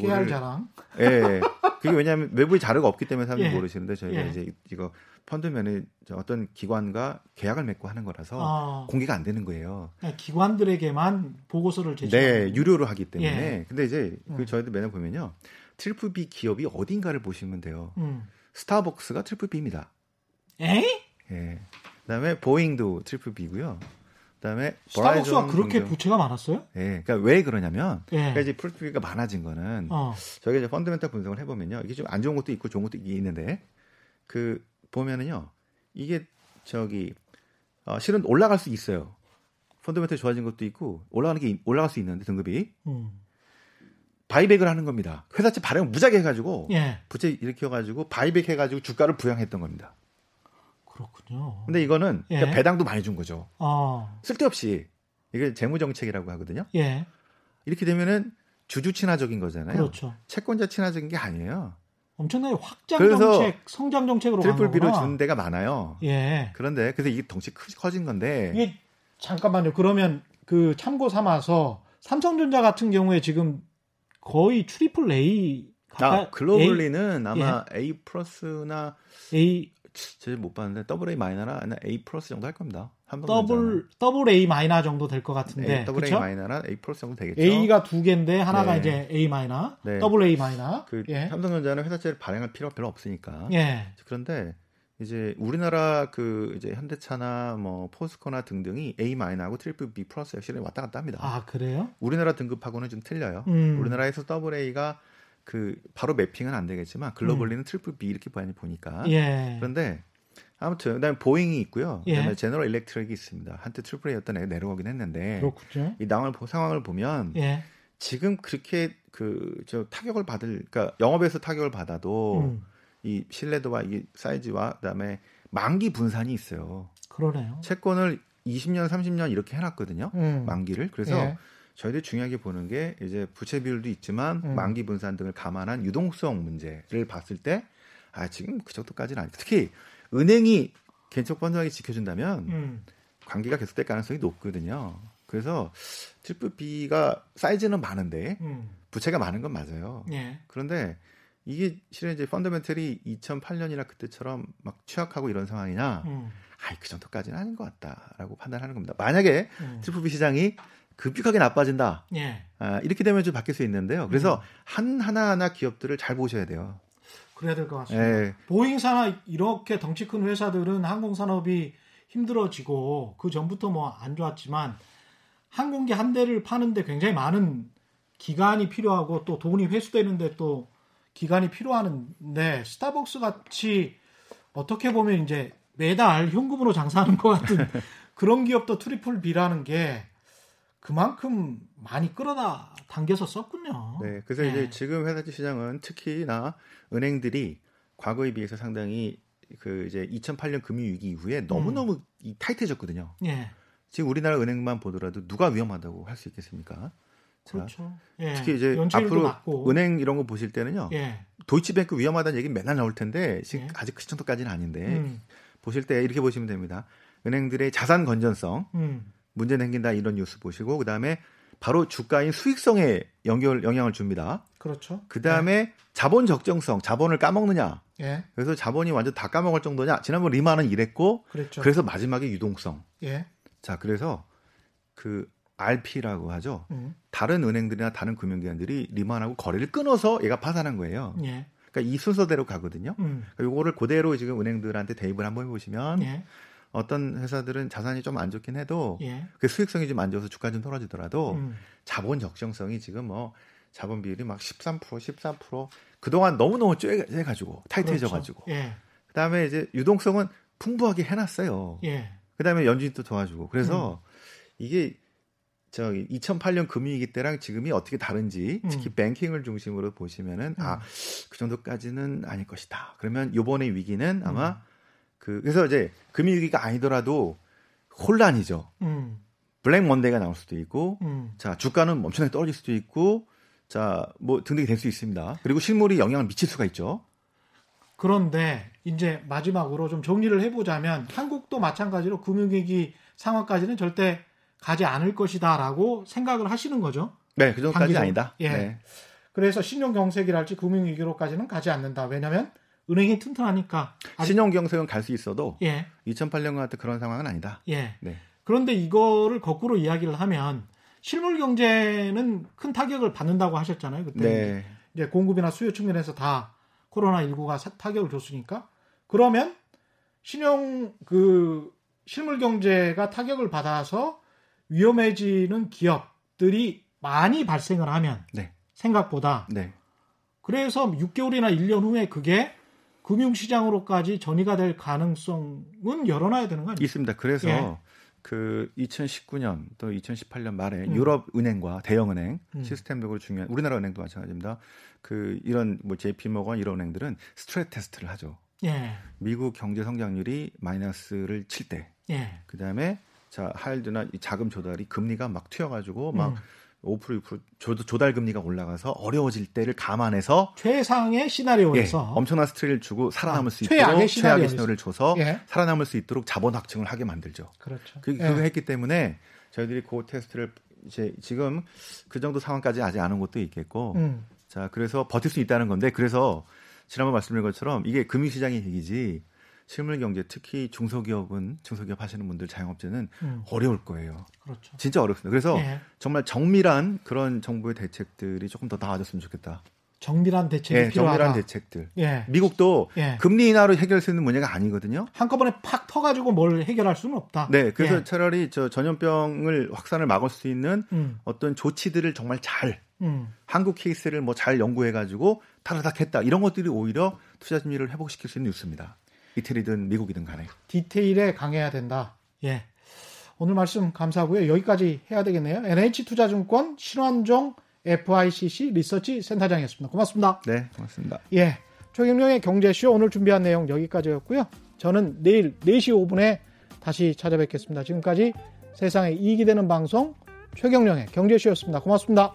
깨알 자랑. 예. 그게 왜냐하면 외부에 자료가 없기 때문에 사람들이 예. 모르시는데 저희가 예. 이제 이거 펀드 매니 어떤 기관과 계약을 맺고 하는 거라서 아. 공개가 안 되는 거예요. 네, 기관들에게만 보고서를 제시. 네, 유료로 하기 때문에. 예. 근데 이제 그 음. 저희들 매년 보면요, triple B 기업이 어딘가를 보시면 돼요. 음. 스타벅스가 triple B입니다. 에? 예. 그다음에 보잉도 triple B고요. 그다음에 스타벅스가 그렇게 공정. 부채가 많았어요? 예. 그러니까 왜 그러냐면 예. 그러니까 이제 triple B가 많아진 거는 어. 저희가 이제 펀드멘탈 분석을 해보면요. 이게 좀 안 좋은 것도 있고 좋은 것도 있는데 그 보면은요. 이게 저기 어, 실은 올라갈 수 있어요. 펀드멘탈 좋아진 것도 있고 올라가는 게 올라갈 수 있는데 등급이 음. 바이백을 하는 겁니다. 회사채 발행을 무작위 해가지고 예. 부채 일으켜가지고 바이백 해가지고 주가를 부양했던 겁니다. 그렇군요. 근데 이거는 예. 그러니까 배당도 많이 준 거죠. 아. 쓸데없이 이게 재무 정책이라고 하거든요. 예. 이렇게 되면은 주주 친화적인 거잖아요. 그렇죠. 채권자 친화적인 게 아니에요. 엄청나게 확장 정책, 성장 정책으로 triple B로 준 데가 많아요. 예. 그런데 그래서 이게 덩치 커진 건데. 이게 잠깐만요. 그러면 그 참고 삼아서 삼성전자 같은 경우에 지금 거의 트리플 A 아, 글로벌리는? 아마 예. A 플러스나 A 제가 못 봤는데 double A 마이너나 A 플러스 정도 할 겁니다. double double A 마이너 정도 될 것 같은데. A, double? A 마이너나 A 플러스 정도 되겠죠. A가 두 개인데 하나가 네. 이제 A 마이너, 네. double A 마이너. 그 예. 삼성전자는 회사채를 발행할 필요가 별로 없으니까. 예. 그런데 이제 우리나라 그 이제 현대차나 뭐 포스코나 등등이 A 마이너하고 triple B 플러스 역시 왔다 갔다 합니다. 아 그래요? 우리나라 등급하고는 좀 틀려요. 음. 우리나라에서 double A가 그 바로 mapping은 안 되겠지만 globally는 음. triple B 이렇게 많이 보니까. 예. 그런데 아무튼 그다음에 보잉이 있고요. 그다음에 예. 제너럴 일렉트릭이 있습니다. 한때 triple A였던 애가 내려가긴 했는데. 그렇군요. 이 상황을, 상황을 보면 예. 지금 그렇게 그 저 타격을 받을 그러니까 영업에서 타격을 받아도 음. 이 신뢰도와 이 사이즈와 그다음에 만기 분산이 있어요. 그러네요. 채권을 20년, 30년 이렇게 해놨거든요. 음. 만기를. 그래서 예. 저희들이 중요하게 보는 게 이제 부채 비율도 있지만 음. 만기 분산 등을 감안한 유동성 문제를 봤을 때 아 지금 그 정도까지는 아니. 특히 은행이 개척 번성하게 지켜준다면 음. 관계가 계속될 가능성이 높거든요. 그래서 triple B가 사이즈는 많은데 음. 부채가 많은 건 맞아요. 예. 그런데 이게 실은 이제 펀더멘털이 2008년이나 그때처럼 막 취약하고 이런 상황이냐? 음. 아이 그 정도까지는 아닌 것 같다라고 판단하는 겁니다. 만약에 음. triple B 시장이 급격하게 나빠진다. 예. 아, 이렇게 되면 좀 바뀔 수 있는데요. 그래서 음. 한 하나하나 기업들을 잘 보셔야 돼요. 그래야 될 것 같습니다. 예. 보잉사나 이렇게 덩치 큰 회사들은 항공 산업이 힘들어지고 그 전부터 뭐 안 좋았지만 항공기 한 대를 파는데 굉장히 많은 기간이 필요하고 또 돈이 회수되는데 또 기간이 필요하는데 스타벅스 같이 어떻게 보면 이제 매달 현금으로 장사하는 것 같은 (laughs) 그런 기업도 triple B라는 게 그만큼 많이 끌어다 당겨서 썼군요. 네, 그래서 네. 이제 지금 회사지 시장은 특히나 은행들이 과거에 비해서 상당히 그 이제 2008년 금융 위기 이후에 너무 너무 음. 타이트해졌거든요. 예. 지금 우리나라 은행만 보더라도 누가 위험하다고 할 수 있겠습니까? 그렇죠. 예. 특히 이제 앞으로 낮고. 은행 이런 거 보실 때는요. 예. 도이치뱅크 위험하다는 얘기 맨날 나올 텐데 지금 예. 아직 그 정도까지는 아닌데 음. 보실 때 이렇게 보시면 됩니다. 은행들의 자산 건전성 음. 문제 생긴다 이런 뉴스 보시고 그다음에 바로 주가인 수익성에 연결 영향을 줍니다. 그렇죠. 그다음에 예. 자본 적정성, 자본을 까먹느냐. 예. 그래서 자본이 완전 다 까먹을 정도냐. 지난번 리마는 이랬고 그랬죠. 그래서 마지막에 유동성. 예. 자, 그래서 그 RP라고 하죠. 음. 다른 은행들이나 다른 금융기관들이 리만하고 거래를 끊어서 얘가 파산한 거예요. 예. 그러니까 이 순서대로 가거든요. 음. 그러니까 요거를 그대로 지금 은행들한테 대입을 한번 해 보시면 예. 어떤 회사들은 자산이 좀 안 좋긴 해도 예. 그 수익성이 좀 안 좋아서 주가 좀 떨어지더라도 음. 자본 적정성이 지금 뭐 자본 비율이 막 13%, 13% 그동안 너무너무 쬐 가지고 타이트해져 가지고. 그렇죠. 예. 그다음에 이제 유동성은 풍부하게 해 놨어요. 예. 그다음에 연준도 도와주고. 그래서 음. 이게 저기 2008년 금융위기 때랑 지금이 어떻게 다른지 음. 특히 음. 뱅킹을 중심으로 보시면은 음. 아그 정도까지는 아닐 것이다. 그러면 요번에 위기는 아마 음. 그 그래서 이제 금융위기가 아니더라도 혼란이죠. 음. 블랙 먼데이가 나올 수도 있고 음. 자 주가는 엄청나게 떨어질 수도 있고 자뭐 등등이 될 수 있습니다. 그리고 실물이 영향을 미칠 수가 있죠. 그런데 이제 마지막으로 좀 정리를 해보자면 한국도 마찬가지로 금융위기 상황까지는 절대 가지 않을 것이다라고 생각을 하시는 거죠. 네, 그 정도까지 아니다. 예. 네. 그래서 신용 경색이랄지 금융 위기로까지는 가지 않는다. 왜냐하면 은행이 튼튼하니까. 신용 경색은 갈 수 있어도 예. 2008년 같은 그런 상황은 아니다. 예. 네. 그런데 이거를 거꾸로 이야기를 하면 실물 경제는 큰 타격을 받는다고 하셨잖아요. 그때 네. 이제 공급이나 수요 측면에서 다 코로나 19가 타격을 줬으니까 그러면 신용 그 실물 경제가 타격을 받아서 위험해지는 기업들이 많이 발생을 하면 네. 생각보다 네. 그래서 6개월이나 1년 후에 그게 금융시장으로까지 전이가 될 가능성은 열어놔야 되는 거 아니에요? 있습니다. 그래서 예. 그 2019년 또 2018년 말에 음. 유럽 은행과 대형 은행 음. 시스템적으로 중요한 우리나라 은행도 마찬가지입니다. 그 이런 뭐 JP 모건 이런 은행들은 스트레스 테스트를 하죠. 예. 미국 경제 성장률이 마이너스를 칠 때, 예. 그 다음에 자 하일드나 이 자금 조달이 금리가 막 튀어가지고 막 음. 5% 6% 조, 조달 금리가 올라가서 어려워질 때를 감안해서 최상의 시나리오에서 예, 엄청난 스트레스를 주고 살아남을 아, 수 있도록 최악의, 최악의 시나리오를 줘서 예. 살아남을 수 있도록 자본 확증을 하게 만들죠. 그렇죠. 그, 그거 예. 했기 때문에 저희들이 그 테스트를 이제 지금 그 정도 상황까지 아직 안온 것도 있겠고 음. 자 그래서 버틸 수 있다는 건데 그래서 지난번 말씀드린 것처럼 이게 금융시장의 얘기지 실물 경제 특히 중소기업은 중소기업 하시는 분들 자영업자는 음. 어려울 거예요. 그렇죠. 진짜 어렵습니다. 그래서 예. 정말 정밀한 그런 정부의 대책들이 조금 더 나아졌으면 좋겠다. 정밀한 대책이 예, 필요하다. 정밀한 대책들. 예. 미국도 예. 금리 인하로 해결할 수 있는 문제가 아니거든요. 한꺼번에 팍 터가지고 뭘 해결할 수는 없다. 네, 그래서 예. 차라리 저 전염병을 확산을 막을 수 있는 음. 어떤 조치들을 정말 잘 음. 한국 케이스를 뭐 잘 연구해가지고 타르닥 했다 이런 것들이 오히려 투자 심리를 회복시킬 수 있는 뉴스입니다. 이태리든 미국이든 간에. 디테일에 강해야 된다. 예. 오늘 말씀 감사하고요. 여기까지 해야 되겠네요. NH투자증권 신환종 FICC 리서치 센터장이었습니다. 고맙습니다. 네, 고맙습니다. 예. 최경영의 경제쇼 오늘 준비한 내용 여기까지였고요. 저는 내일 4시 5분에 다시 찾아뵙겠습니다. 지금까지 세상에 이익이 되는 방송 최경영의 경제쇼였습니다. 고맙습니다.